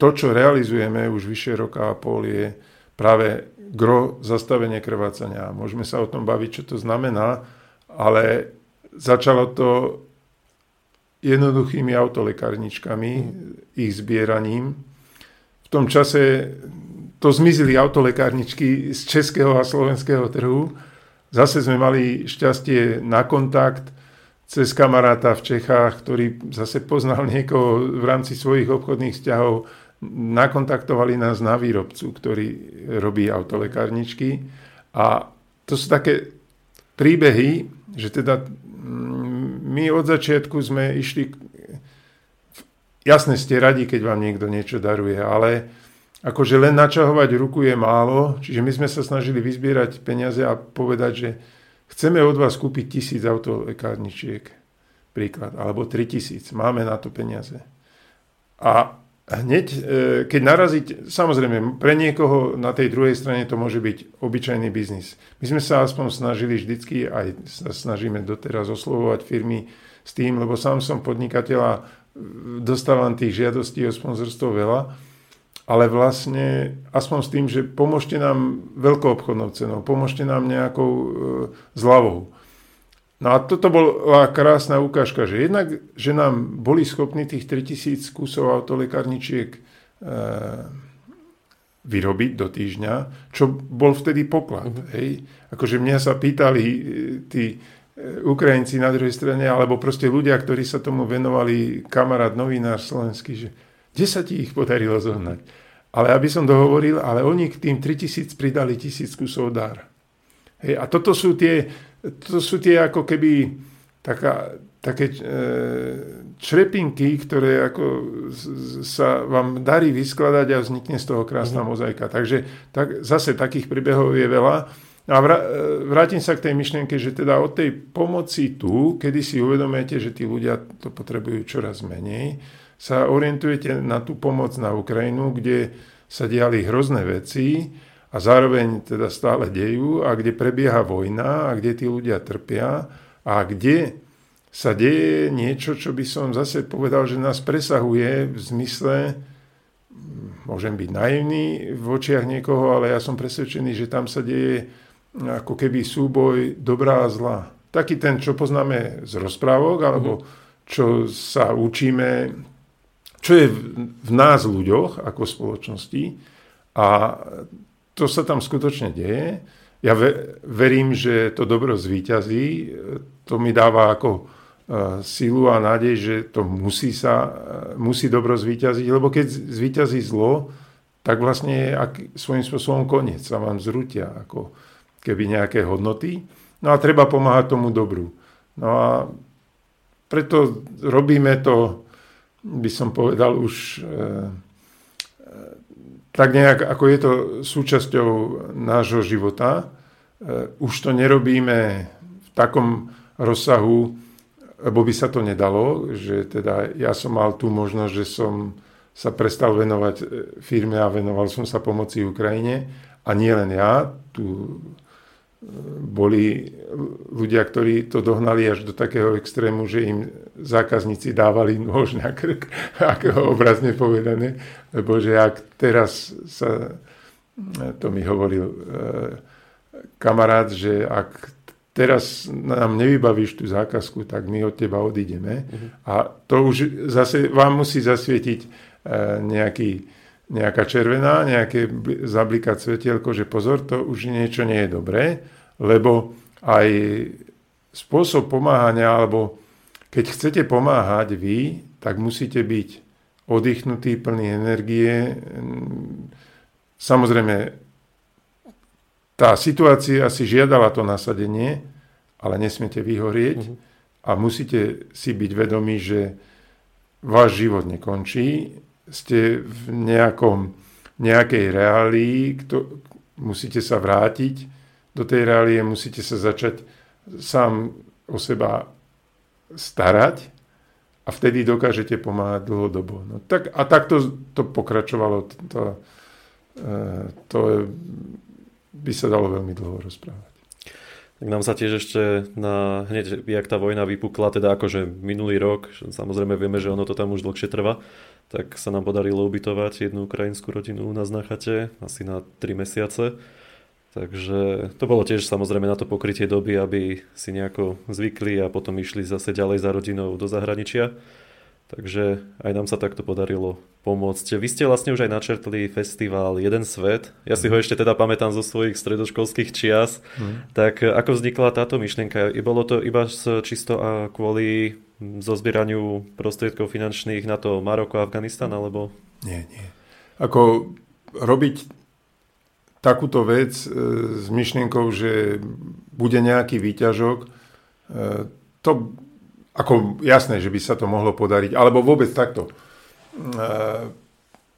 to, čo realizujeme už vyše roka a pol, je práve gro zastavenie krvácania. Môžeme sa o tom baviť, čo to znamená, ale začalo to jednoduchými autolekárničkami, ich zbieraním. V tom čase to zmizli autolekárničky z českého a slovenského trhu. Zase sme mali šťastie na kontakt cez kamaráta v Čechách, ktorý zase poznal niekoho v rámci svojich obchodných vzťahov, nakontaktovali nás na výrobcu, ktorý robí autolekárničky. A to sú také príbehy, že teda my od začiatku sme išli, jasne ste radi, keď vám niekto niečo daruje, ale akože len načahovať ruku je málo, čiže my sme sa snažili vyzbierať peniaze a povedať, že Chceme od vás kúpiť tisíc autolekárničiek, príklad, alebo tri tisíc. Máme na to peniaze. A hneď, e, keď naraziť, samozrejme, pre niekoho na tej druhej strane to môže byť obyčajný biznis. My sme sa aspoň snažili vždycky, aj sa snažíme doteraz oslovovať firmy s tým, lebo sám som podnikateľ a dostávam tých žiadostí o sponzorstvo veľa, ale vlastne aspoň s tým, že pomôžte nám veľkou obchodnou cenou, pomôžte nám nejakou e, zľavou. No a toto bola krásna ukážka, že jednak, že nám boli schopní tých 3000 kusov autolekárničiek e, vyrobiť do týždňa, čo bol vtedy poklad. Uh-huh. Hej? Akože mňa sa pýtali e, tí e, Ukrajinci na druhej strane, alebo proste ľudia, ktorí sa tomu venovali, kamarát, novinár slovenský, že kde sa ti ich podarilo zohnať? Ale aby som dohovoril, ale oni k tým 3000 pridali 1000 kusov dar. Hej, a toto sú tie, to sú tie ako keby taká, také e, črepinky, ktoré ako sa vám darí vyskladať a vznikne z toho krásna mm. mozaika. Takže tak, zase takých príbehov je veľa. A e, vrátim sa k tej myšlienke, že teda od tej pomoci tu, kedy si uvedomujete, že tí ľudia to potrebujú čoraz menej, sa orientujete na tú pomoc na Ukrajinu, kde sa diali hrozné veci, a zároveň teda stále dejú a kde prebieha vojna a kde tí ľudia trpia a kde sa deje niečo, čo by som zase povedal, že nás presahuje v zmysle, môžem byť naivný v očiach niekoho, ale ja som presvedčený, že tam sa deje ako keby súboj dobrá a zla. Taký ten, čo poznáme z rozprávok, alebo mhm. čo sa učíme, čo je v nás ľuďoch ako spoločnosti a to sa tam skutočne deje. Ja verím, že to dobro zvíťazí. To mi dáva ako e, silu a nádej, že to musí, sa, e, musí dobro zvíťaziť, lebo keď zvíťazí zlo, tak vlastne je svojím spôsobom koniec. Sa vám zrutia ako keby nejaké hodnoty. No a treba pomáhať tomu dobru. No a preto robíme to, by som povedal, už e, tak nejak, ako je to súčasťou nášho života. E, už to nerobíme v takom rozsahu, lebo by sa to nedalo, že teda ja som mal tú možnosť, že som sa prestal venovať e, firme a venoval som sa pomoci Ukrajine. A nie len ja, tu boli ľudia, ktorí to dohnali až do takého extrému, že im zákazníci dávali nôž na krk, ako obrazne povedané, lebo že ak teraz sa, to mi hovoril e, kamarát, že ak teraz nám nevybavíš tú zákazku, tak my od teba odídeme. Uh-huh. A to už zase vám musí zasvietiť e, nejaký, nejaká červená, nejaké zablikať svetielko, že pozor, to už niečo nie je dobré, lebo aj spôsob pomáhania, alebo keď chcete pomáhať vy, tak musíte byť oddychnutý, plný energie. Samozrejme, tá situácia si žiadala to nasadenie, ale nesmiete vyhorieť uh-huh. a musíte si byť vedomí, že váš život nekončí, ste v nejakom, nejakej reálii, kto, musíte sa vrátiť do tej reálie, musíte sa začať sám o seba starať a vtedy dokážete pomáhať dlhodobo. No, tak, a takto to pokračovalo. To, to, e, to by sa dalo veľmi dlho rozprávať. Tak nám sa tiež ešte na, hneď, jak tá vojna vypukla, teda akože minulý rok, samozrejme vieme, že ono to tam už dlhšie trvá, tak sa nám podarilo ubytovať jednu ukrajinskú rodinu u nás na chate, asi na 3 mesiace. Takže to bolo tiež samozrejme na to pokrytie doby, aby si nejako zvykli a potom išli zase ďalej za rodinou do zahraničia. Takže aj nám sa takto podarilo pomôcť. Vy ste vlastne už aj načrtli festival Jeden svet. Ja si ho ešte teda pamätám zo svojich stredoškolských čias. Mm. Tak ako vznikla táto myšlienka? Bolo to iba čisto a kvôli zozbieraniu prostriedkov finančných na to Maroko a Afganistan, alebo? Nie, nie. Ako robiť takúto vec e, s myšlienkou, že bude nejaký výťažok, e, to ako jasné, že by sa to mohlo podariť, alebo vôbec takto. E,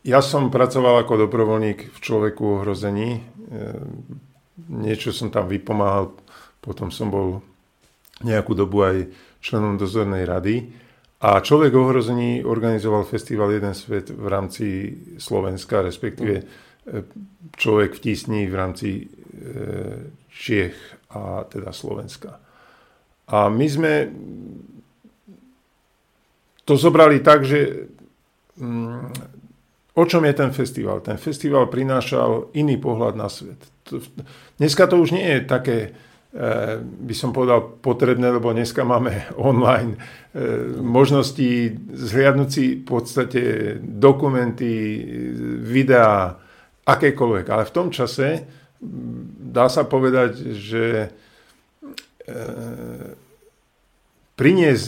ja som pracoval ako dobrovoľník v človeku ohrození, niečo som tam vypomáhal, potom som bol nejakú dobu aj členom dozornej rady A Človek ohrození organizoval festival Jeden svet v rámci Slovenska, respektíve Človek v tísni v rámci Čiech a teda Slovenska. A my sme to zobrali tak, že mm, o čom je ten festival? Ten festival prinášal iný pohľad na svet. Dneska to už nie je také Eh, by som povedal, potrebné, lebo dneska máme online eh, možnosti zhliadnúť si v podstate dokumenty, videá, akékoľvek. Ale v tom čase dá sa povedať, že eh, priniesť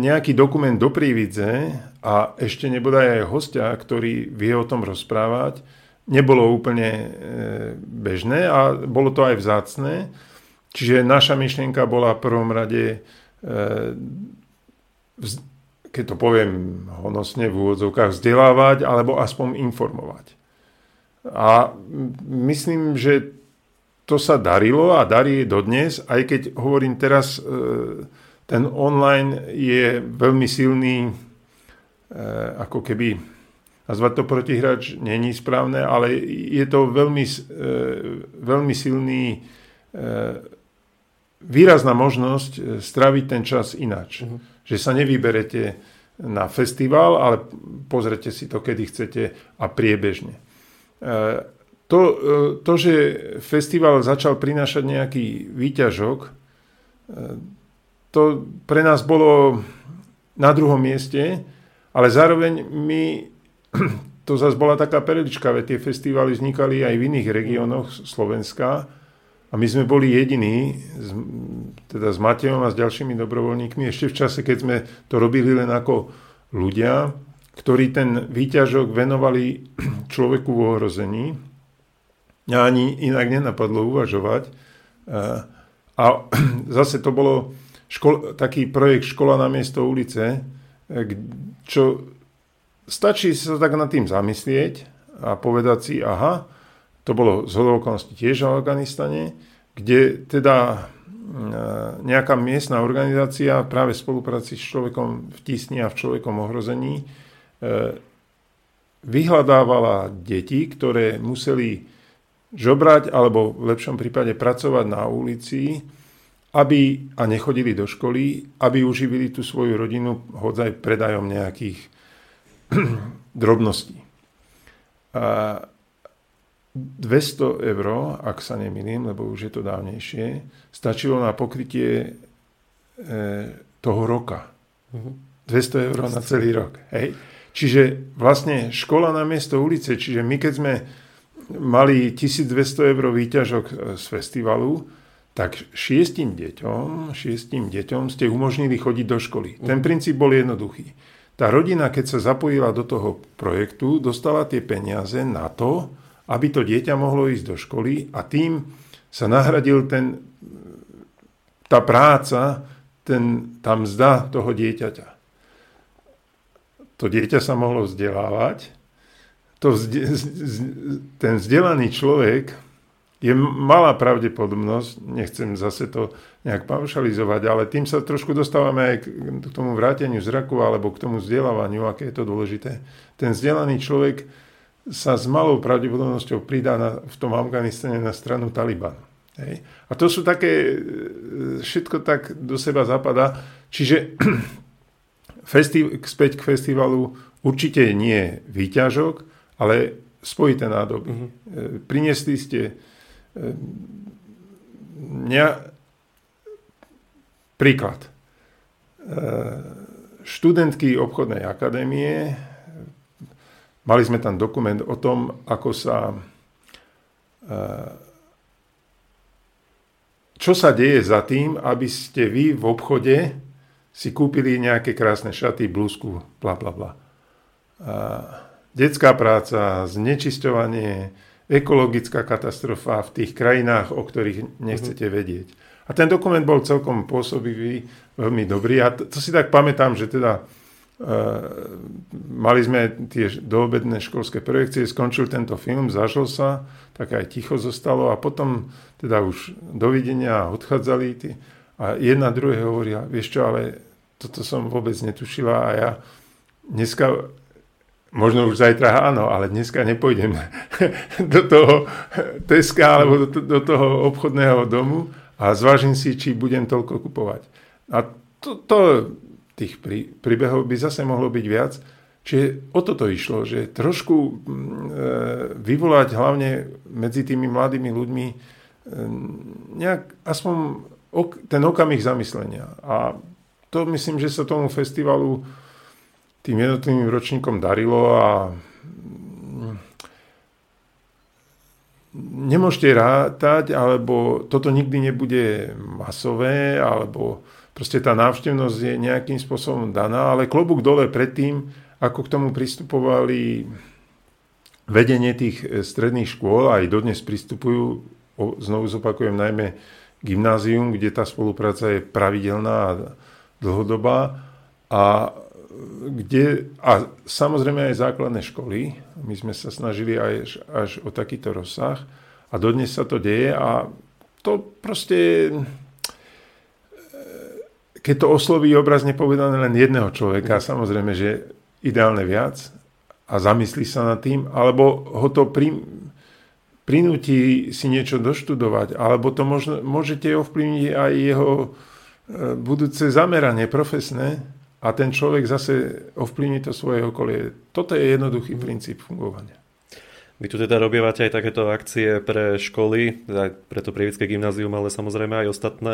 nejaký dokument do prívidze a ešte nebodaj aj hostia, ktorý vie o tom rozprávať, nebolo úplne bežné a bolo to aj vzácné. Čiže naša myšlienka bola v prvom rade, e, keď to poviem honosne v úvodzovkách, vzdelávať alebo aspoň informovať. A myslím, že to sa darilo a darí dodnes, aj keď hovorím teraz, e, ten online je veľmi silný, e, ako keby nazvať to protihrač není správne, ale je to veľmi, veľmi silný výrazná možnosť e, straviť ten čas ináč. Uh-huh. Že sa nevyberete na festival, ale pozrete si to, kedy chcete a priebežne. E, to, e, to že festival začal prinášať nejaký výťažok, to pre nás bolo na druhom mieste, ale zároveň my, to zase bola taká perlička, veď tie festivaly vznikali aj v iných regiónoch Slovenska, a my sme boli jediní, teda s Matejom a s ďalšími dobrovoľníkmi, ešte v čase, keď sme to robili len ako ľudia, ktorí ten výťažok venovali človeku v ohrození. A ani inak nenapadlo uvažovať. A zase to bolo škol, taký projekt Škola na miesto ulice, čo stačí sa tak nad tým zamyslieť a povedať si, aha, to bolo z okolností tiež v Afganistane, kde teda e, nejaká miestna organizácia práve v spolupráci s človekom v tísni a v človekom ohrození e, vyhľadávala deti, ktoré museli žobrať alebo v lepšom prípade pracovať na ulici aby, a nechodili do školy, aby uživili tú svoju rodinu hodzaj predajom nejakých drobností. A 200 eur, ak sa nemýlim, lebo už je to dávnejšie, stačilo na pokrytie e, toho roka. 200 eur na celý rok. Hej. Čiže vlastne škola na miesto ulice, čiže my keď sme mali 1200 eur výťažok e, z festivalu, tak šiestim deťom, šiestim deťom ste umožnili chodiť do školy. Ten princíp bol jednoduchý. Tá rodina, keď sa zapojila do toho projektu, dostala tie peniaze na to, aby to dieťa mohlo ísť do školy a tým sa nahradil ten, tá práca, ten, tá mzda toho dieťaťa. To dieťa sa mohlo vzdelávať. To vzde, ten vzdelaný človek je malá pravdepodobnosť, nechcem zase to nejak paušalizovať, ale tým sa trošku dostávame aj k tomu vráteniu zraku alebo k tomu vzdelávaniu, aké je to dôležité. Ten vzdelaný človek sa s malou pravdepodobnosťou pridá na, v tom Afganistane na stranu Taliban. Hej. A to sú také, e, všetko tak do seba zapadá. Čiže festiv, späť k festivalu určite nie výťažok, ale spojité nádoby. Mm-hmm. Priniesli ste e, ne, príklad. Študentky obchodnej akadémie Mali sme tam dokument o tom, ako sa... E, čo sa deje za tým, aby ste vy v obchode si kúpili nejaké krásne šaty, blúzku, bla bla bla. Detská práca, znečisťovanie, ekologická katastrofa v tých krajinách, o ktorých nechcete mhm. vedieť. A ten dokument bol celkom pôsobivý, veľmi dobrý. A to, to si tak pamätám, že teda mali sme tie doobedné školské projekcie, skončil tento film, zažil sa, tak aj ticho zostalo a potom teda už dovidenia odchádzali tí, a jedna druhé hovoria, vieš čo, ale toto som vôbec netušila a ja dneska, možno už zajtra áno, ale dneska nepôjdem do toho Teska alebo do, do toho obchodného domu a zvážim si, či budem toľko kupovať. A to, to tých prí, príbehov by zase mohlo byť viac. Čiže o toto išlo, že trošku e, vyvolať hlavne medzi tými mladými ľuďmi e, nejak aspoň ok, ten okamih zamyslenia. A to myslím, že sa tomu festivalu tým jednotlivým ročníkom darilo a nemôžete rátať, alebo toto nikdy nebude masové, alebo proste tá návštevnosť je nejakým spôsobom daná, ale klobúk dole pred tým, ako k tomu pristupovali vedenie tých stredných škôl, aj dodnes pristupujú, znovu zopakujem, najmä gymnázium, kde tá spolupráca je pravidelná a dlhodobá. A kde, a samozrejme aj základné školy, my sme sa snažili aj až o takýto rozsah a dodnes sa to deje a to proste, keď to osloví obrazne povedané len jedného človeka, samozrejme, že ideálne viac a zamyslí sa nad tým, alebo ho to pri, prinúti si niečo doštudovať, alebo to možno, môžete ovplyvniť aj jeho E, budúce zameranie profesné a ten človek zase ovplyvní to svoje okolie. Toto je jednoduchý princíp fungovania. Vy tu teda robievate aj takéto akcie pre školy, aj pre to Prievické gymnázium, ale samozrejme aj ostatné.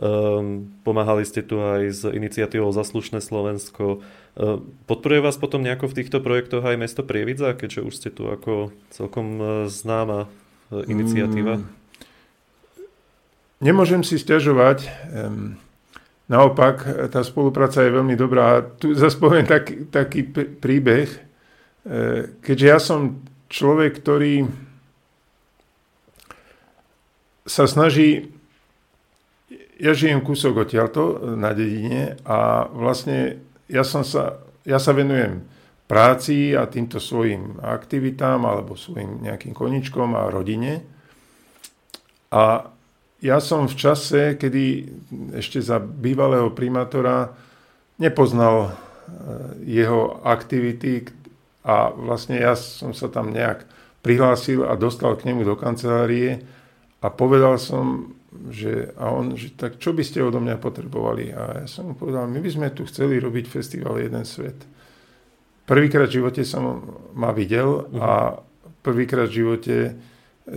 Um, pomáhali ste tu aj s iniciatívou Zaslušné Slovensko. Um, podporuje vás potom nejako v týchto projektoch aj mesto Prievidza, keďže už ste tu ako celkom e, známa e, iniciatíva? Mm, nemôžem si stiažovať. Um, Naopak, tá spolupráca je veľmi dobrá. Tu zase poviem tak, taký príbeh, e, keďže ja som človek, ktorý sa snaží, ja žijem kúsok odtiaľto na dedine a vlastne ja, som sa, ja sa venujem práci a týmto svojim aktivitám alebo svojim nejakým koničkom a rodine. A ja som v čase, kedy ešte za bývalého primátora nepoznal e, jeho aktivity a vlastne ja som sa tam nejak prihlásil a dostal k nemu do kancelárie a povedal som, že, a on, že tak čo by ste odo mňa potrebovali? A ja som mu povedal, my by sme tu chceli robiť festival Jeden svet. Prvýkrát v živote som ma videl a prvýkrát v živote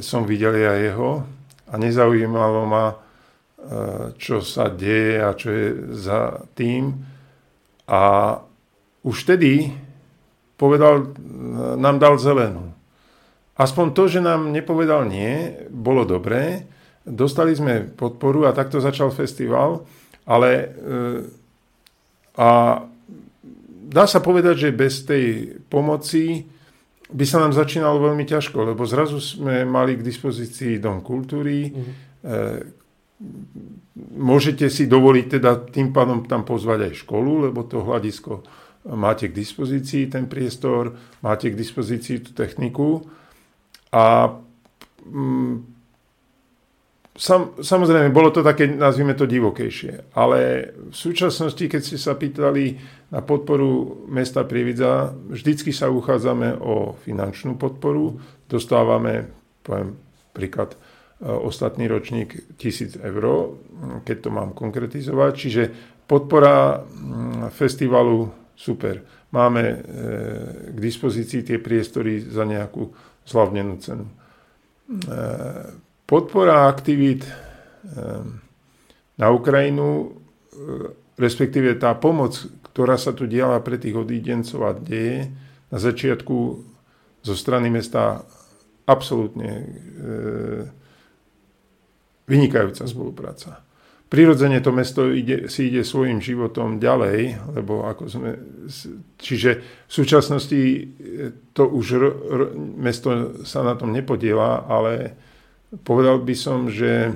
som videl ja jeho a nezaujímalo ma, e, čo sa deje a čo je za tým. A už vtedy povedal, nám dal zelenú. Aspoň to, že nám nepovedal nie, bolo dobré. Dostali sme podporu a takto začal festival, ale e, a dá sa povedať, že bez tej pomoci by sa nám začínalo veľmi ťažko, lebo zrazu sme mali k dispozícii Dom kultúry, mm. e, môžete si dovoliť teda tým pádom tam pozvať aj školu, lebo to hľadisko máte k dispozícii, ten priestor, máte k dispozícii tú techniku a mm, Sam, samozrejme, bolo to také, nazvime to divokejšie, ale v súčasnosti, keď ste sa pýtali na podporu mesta Prievidza, vždycky sa uchádzame o finančnú podporu, dostávame, poviem príklad, e, ostatný ročník 1000 eur, keď to mám konkretizovať, čiže podpora festivalu super. Máme e, k dispozícii tie priestory za nejakú zľavnenú cenu. E, podpora aktivít ehm, na Ukrajinu, e, respektíve tá pomoc, ktorá sa tu diala pre tých odídencov a deje, na začiatku zo strany mesta absolútne e, vynikajúca spolupráca. Prirodzene to mesto ide, si ide svojim životom ďalej, lebo ako sme, čiže v súčasnosti e, to už r, r, mesto sa na tom nepodiela, ale povedal by som, že e,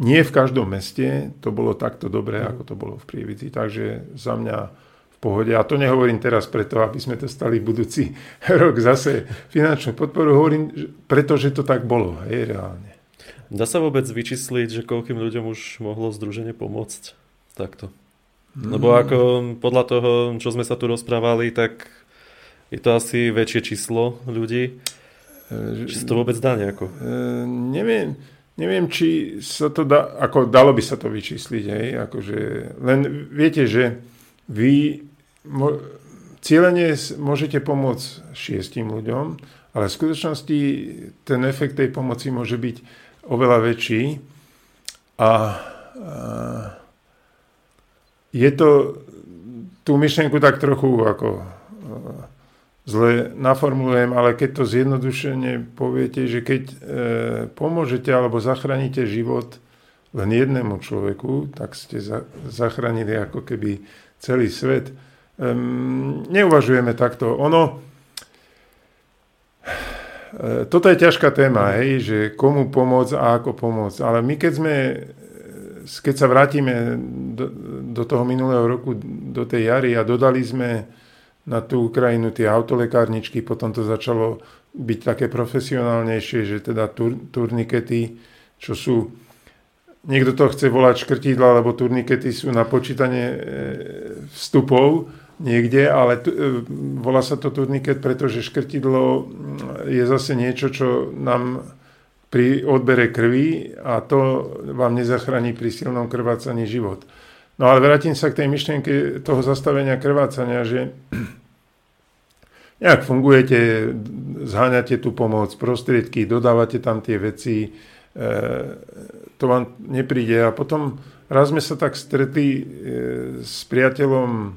nie v každom meste to bolo takto dobré, ako to bolo v Prievidzi. Takže za mňa v pohode. A to nehovorím teraz preto, aby sme to stali budúci rok zase finančnú podporu. Hovorím, preto, že to tak bolo. Hej, reálne. Dá sa vôbec vyčísliť, že koľkým ľuďom už mohlo združenie pomôcť? Takto. Lebo ako podľa toho, čo sme sa tu rozprávali, tak je to asi väčšie číslo ľudí. Či sa to vôbec dá nejako? Uh, neviem, neviem, či sa to dá, ako dalo by sa to vyčísliť, hej, akože, len viete, že vy mo, cieľene môžete pomôcť šiestim ľuďom, ale v skutočnosti ten efekt tej pomoci môže byť oveľa väčší a, a je to tú myšlienku tak trochu ako zle naformulujem, ale keď to zjednodušene poviete, že keď e, pomôžete alebo zachránite život len jednému človeku, tak ste za, zachránili ako keby celý svet. Ehm, neuvažujeme takto. Ono, e, toto je ťažká téma, hej, že komu pomôcť a ako pomôcť. Ale my keď sme, keď sa vrátime do, do toho minulého roku, do tej jary a dodali sme na tú Ukrajinu tie autolekárničky, potom to začalo byť také profesionálnejšie, že teda tur, turnikety, čo sú, niekto to chce volať škrtidla, lebo turnikety sú na počítanie e, vstupov niekde, ale tu, e, volá sa to turniket, pretože škrtidlo mm, je zase niečo, čo nám pri odbere krvi a to vám nezachráni pri silnom krvácaní život. No ale vrátim sa k tej myšlienke toho zastavenia krvácania, že nejak fungujete, zháňate tú pomoc, prostriedky, dodávate tam tie veci, e, to vám nepríde. A potom raz sme sa tak stretli e, s priateľom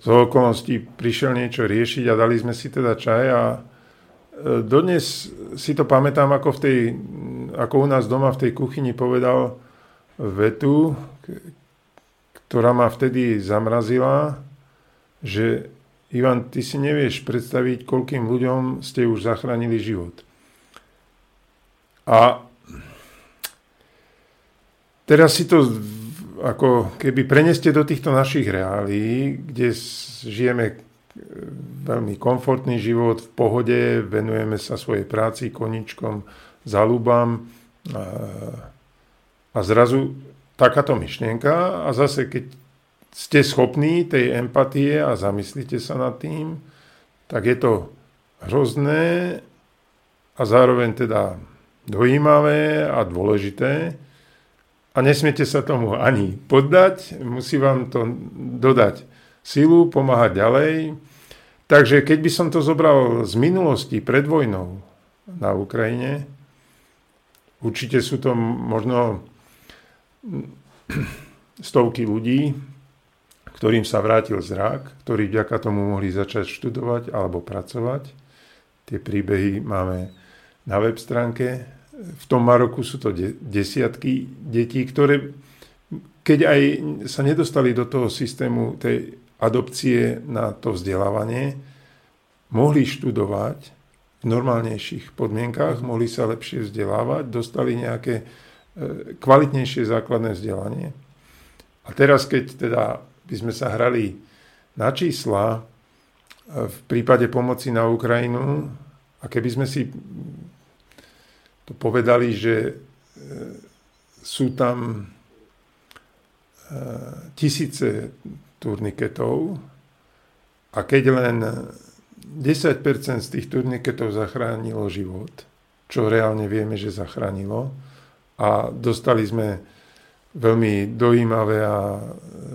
z okolností, prišiel niečo riešiť a dali sme si teda čaj a e, dodnes si to pamätám, ako, v tej, ako u nás doma v tej kuchyni povedal vetu, ktorá ma vtedy zamrazila, že Ivan, ty si nevieš predstaviť, koľkým ľuďom ste už zachránili život. A teraz si to ako keby preneste do týchto našich reálí, kde žijeme veľmi komfortný život, v pohode, venujeme sa svojej práci, koničkom, zalúbam a, a zrazu takáto myšlienka a zase keď ste schopní tej empatie a zamyslíte sa nad tým, tak je to hrozné a zároveň teda dojímavé a dôležité a nesmiete sa tomu ani poddať, musí vám to dodať silu, pomáhať ďalej. Takže keď by som to zobral z minulosti pred vojnou na Ukrajine, určite sú to možno stovky ľudí, ktorým sa vrátil zrak, ktorí vďaka tomu mohli začať študovať alebo pracovať. Tie príbehy máme na web stránke. V tom Maroku sú to de- desiatky detí, ktoré keď aj sa nedostali do toho systému tej adopcie na to vzdelávanie, mohli študovať v normálnejších podmienkách, mohli sa lepšie vzdelávať, dostali nejaké kvalitnejšie základné vzdelanie. A teraz, keď teda by sme sa hrali na čísla e, v prípade pomoci na Ukrajinu a keby sme si to povedali, že e, sú tam tisíce turniketov a keď len 10% z tých turniketov zachránilo život, čo reálne vieme, že zachránilo, a dostali sme veľmi dojímavé a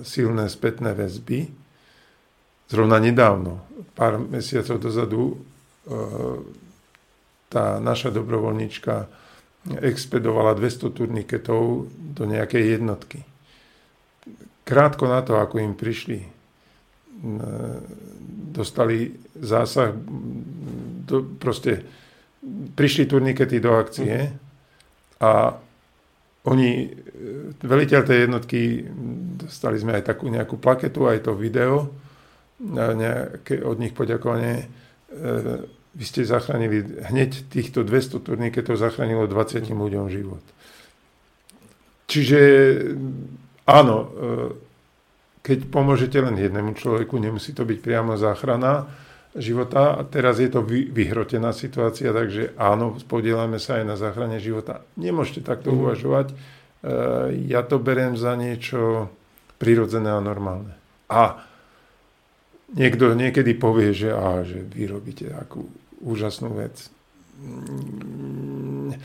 silné spätné väzby. Zrovna nedávno, pár mesiacov dozadu, e, tá naša dobrovoľníčka expedovala 200 turniketov do nejakej jednotky. Krátko na to, ako im prišli, e, dostali zásah, do, proste prišli turnikety do akcie a oni, e, veliteľ tej jednotky, dostali sme aj takú nejakú plaketu, aj to video, nejaké od nich poďakovanie. E, vy ste zachránili, hneď týchto 200 turniketov zachránilo 20 ľuďom život. Čiže áno, e, keď pomôžete len jednému človeku, nemusí to byť priamo záchrana, života. A teraz je to vy, vyhrotená situácia, takže áno, podielame sa aj na záchrane života. Nemôžete takto mm. uvažovať. E, ja to beriem za niečo prirodzené a normálne. A niekto niekedy povie, že, á, že vy robíte takú úžasnú vec. Mm,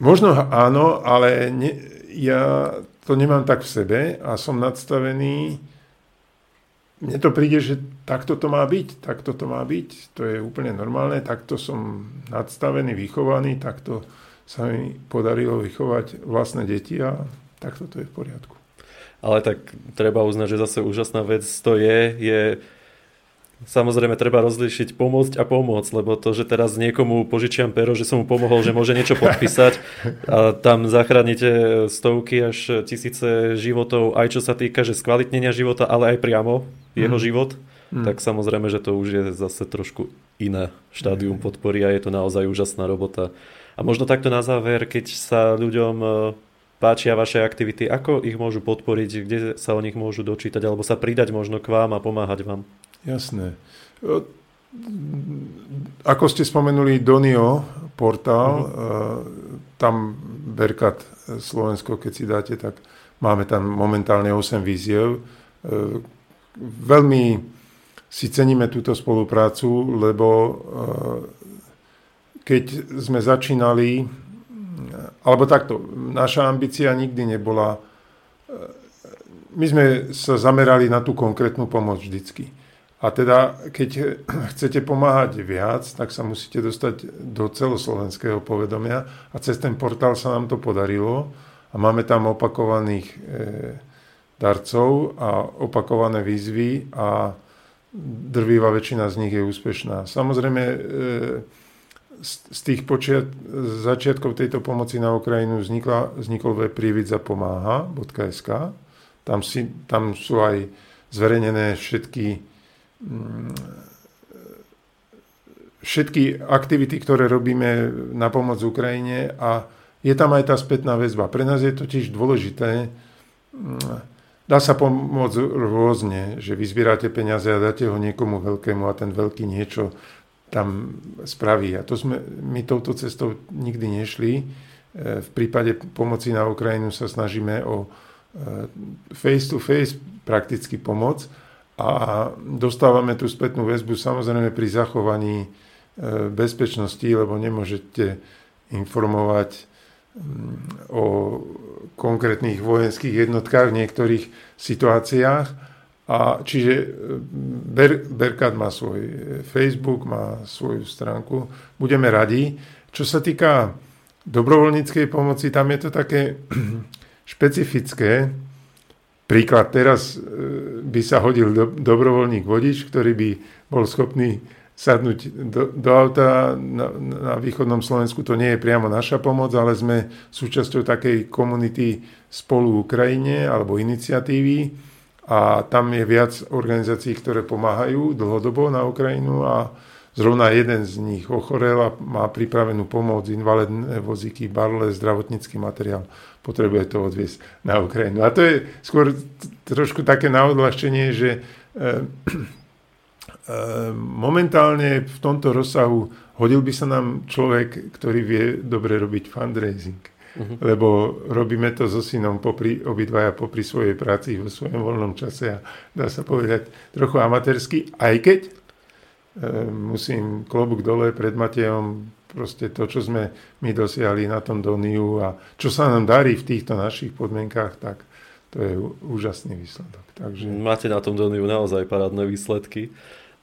možno áno, ale ne, ja to nemám tak v sebe a som nadstavený mne to príde, že takto to má byť, takto to má byť, to je úplne normálne, takto som nadstavený, vychovaný, takto sa mi podarilo vychovať vlastné deti a takto to je v poriadku. Ale tak treba uznať, že zase úžasná vec to je, je Samozrejme, treba rozlíšiť pomôcť a pomôcť, lebo to, že teraz niekomu požičiam pero, že som mu pomohol, že môže niečo podpísať a tam zachránite stovky až tisíce životov, aj čo sa týka, že skvalitnenia života, ale aj priamo jeho mm. život, mm. tak samozrejme, že to už je zase trošku iné štádium podpory a je to naozaj úžasná robota. A možno takto na záver, keď sa ľuďom e, páčia vaše aktivity, ako ich môžu podporiť, kde sa o nich môžu dočítať, alebo sa pridať možno k vám a pomáhať vám? Jasné. Ako ste spomenuli Donio portál, mm-hmm. tam Berkat Slovensko, keď si dáte, tak máme tam momentálne 8 víziev. Veľmi si ceníme túto spoluprácu, lebo keď sme začínali, alebo takto, naša ambícia nikdy nebola, my sme sa zamerali na tú konkrétnu pomoc vždycky. A teda, keď chcete pomáhať viac, tak sa musíte dostať do celoslovenského povedomia a cez ten portál sa nám to podarilo a máme tam opakovaných darcov a opakované výzvy a drvivá väčšina z nich je úspešná. Samozrejme, e, z tých počiat, začiatkov tejto pomoci na Ukrajinu vznikla, vznikol web Prívidza pomáha.sk. Tam, si, tam sú aj zverejnené všetky všetky aktivity, ktoré robíme na pomoc Ukrajine a je tam aj tá spätná väzba. Pre nás je totiž dôležité, dá sa pomôcť rôzne, že vyzbierate peniaze a dáte ho niekomu veľkému a ten veľký niečo tam spraví. A to sme my touto cestou nikdy nešli. E, v prípade pomoci na Ukrajinu sa snažíme o face-to-face prakticky pomoc a dostávame tú spätnú väzbu samozrejme pri zachovaní e, bezpečnosti, lebo nemôžete informovať o konkrétnych vojenských jednotkách v niektorých situáciách. A čiže e, Ber, Berkat má svoj Facebook, má svoju stránku. Budeme radi. Čo sa týka dobrovoľníckej pomoci, tam je to také špecifické, Príklad, teraz e, by sa hodil do, dobrovoľník vodič, ktorý by bol schopný sadnúť do, do auta na, na východnom Slovensku. To nie je priamo naša pomoc, ale sme súčasťou takej komunity spolu Ukrajine alebo iniciatívy a tam je viac organizácií, ktoré pomáhajú dlhodobo na Ukrajinu a zrovna jeden z nich ochorel a má pripravenú pomoc, invalidné vozíky, barle, zdravotnícky materiál potrebuje to odviesť na Ukrajinu. A to je skôr trošku také na odľahčenie, že eh, momentálne v tomto rozsahu hodil by sa nám človek, ktorý vie dobre robiť fundraising. Uh-huh. Lebo robíme to so synom popri, obidvaja popri svojej práci vo svojom voľnom čase a dá sa povedať trochu amatérsky, aj keď e, musím klobúk dole pred Matejom proste to, čo sme my dosiahli na tom Doniu a čo sa nám darí v týchto našich podmienkách, tak to je úžasný výsledok. Takže... Máte na tom Doniu naozaj parádne výsledky.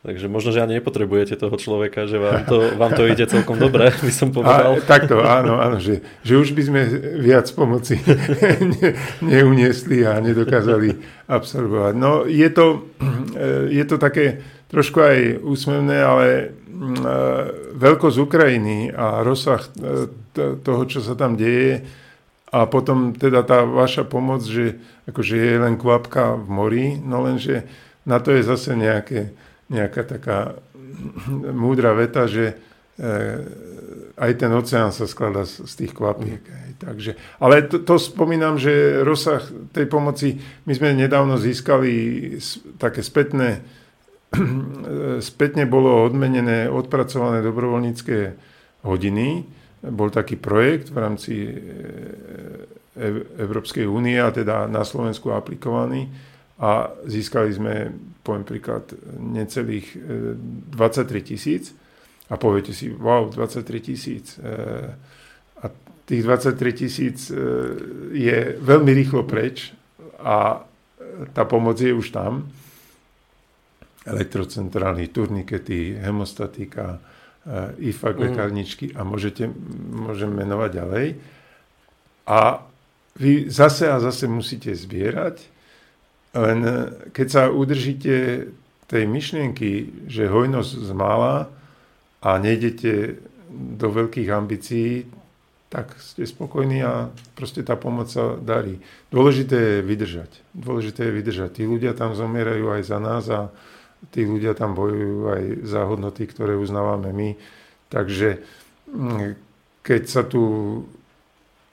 Takže možno, že ani nepotrebujete toho človeka, že vám to, vám to ide celkom dobre, by som povedal. A, takto, áno, áno, že, že už by sme viac pomoci ne, neuniesli a nedokázali absorbovať. No je to, je to také trošku aj úsmevné, ale Mm, e, veľkosť Ukrajiny a rozsah e, toho, čo sa tam deje a potom teda tá vaša pomoc, že akože je len kvapka v mori, no lenže na to je zase nejaké, nejaká taká múdra veta, že e, aj ten oceán sa skladá z, tých kvapiek. Takže, ale to, to spomínam, že rozsah tej pomoci, my sme nedávno získali také spätné spätne bolo odmenené odpracované dobrovoľnícke hodiny. Bol taký projekt v rámci Európskej únie a teda na Slovensku aplikovaný a získali sme, poviem príklad, necelých 23 tisíc a poviete si, wow, 23 tisíc. A tých 23 tisíc je veľmi rýchlo preč a tá pomoc je už tam. Elektrocentrály, turnikety, hemostatika, IFAK, mm. lekárničky a môžete, môžem menovať ďalej. A vy zase a zase musíte zbierať, len keď sa udržíte tej myšlienky, že hojnosť zmála a nejdete do veľkých ambícií, tak ste spokojní a proste tá pomoc sa darí. Dôležité je vydržať. Dôležité je vydržať. Tí ľudia tam zomierajú aj za nás a tí ľudia tam bojujú aj za hodnoty, ktoré uznávame my. Takže mm, keď sa tu...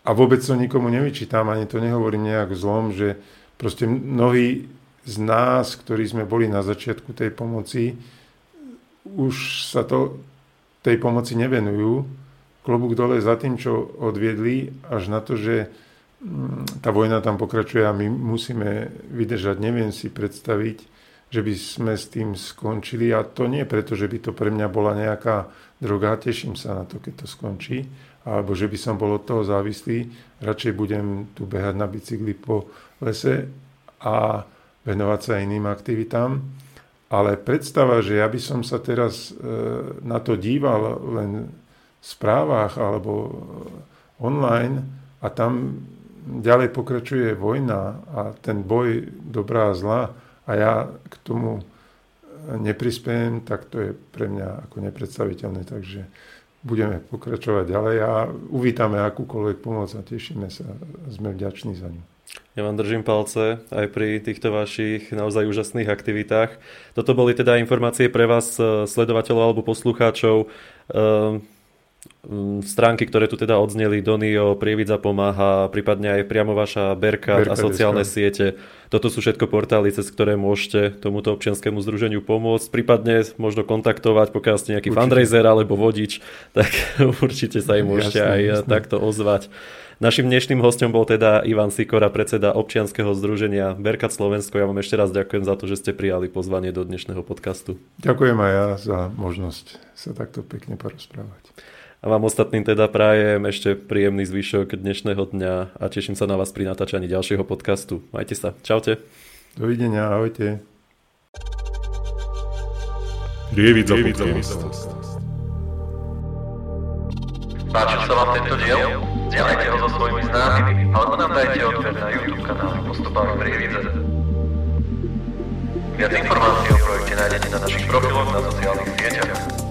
A vôbec to nikomu nevyčítam, ani to nehovorím nejak zlom, že proste mnohí z nás, ktorí sme boli na začiatku tej pomoci, už sa to tej pomoci nevenujú, klobúk dole za tým, čo odviedli, až na to, že mm, tá vojna tam pokračuje a my musíme vydržať. Neviem si predstaviť, že by sme s tým skončili. A to nie preto, že by to pre mňa bola nejaká droga, teším sa na to, keď to skončí, alebo že by som bol od toho závislý, radšej budem tu behať na bicykli po lese a venovať sa iným aktivitám. Ale predstava, že ja by som sa teraz e, na to díval len správach alebo eh, online a tam ďalej pokračuje vojna a ten boj dobrá a zla a ja k tomu eh, neprispiem, tak to je pre mňa ako nepredstaviteľné. Takže budeme pokračovať ďalej a uvítame akúkoľvek pomoc a tešíme sa. Sme vďační za ňu. Ja vám držím palce aj pri týchto vašich naozaj úžasných aktivitách. Toto boli teda informácie pre vás, eh, sledovateľov alebo poslucháčov. Mm, stránky, ktoré tu teda odzneli, Donio, Prievidza pomáha, prípadne aj priamo vaša Berka, Berka a sociálne deska. siete. Toto sú všetko portály, cez ktoré môžete tomuto občianskému združeniu pomôcť, prípadne možno kontaktovať, pokiaľ ste nejaký určite. fundraiser alebo vodič, tak určite sa im môžete jasne, aj jasne. takto ozvať. Našim dnešným hostom bol teda Ivan Sikora, predseda občianskeho združenia Berkat Slovensko. Ja vám ešte raz ďakujem za to, že ste prijali pozvanie do dnešného podcastu. Ďakujem aj ja za možnosť sa takto pekne porozprávať. A vám ostatným teda prajem ešte príjemný zvyšok dnešného dňa a teším sa na vás pri natáčaní ďalšieho podcastu. Majte sa. Čaute. Dovidenia, ahojte. Rievidza podcast. Páčil sa vám tento diel? Zdieľajte ho so svojimi známymi alebo nám dajte odber na YouTube kanál Postupami Prievidze. Viac informácií o projekte nájdete na našich profiloch na sociálnych sieťach.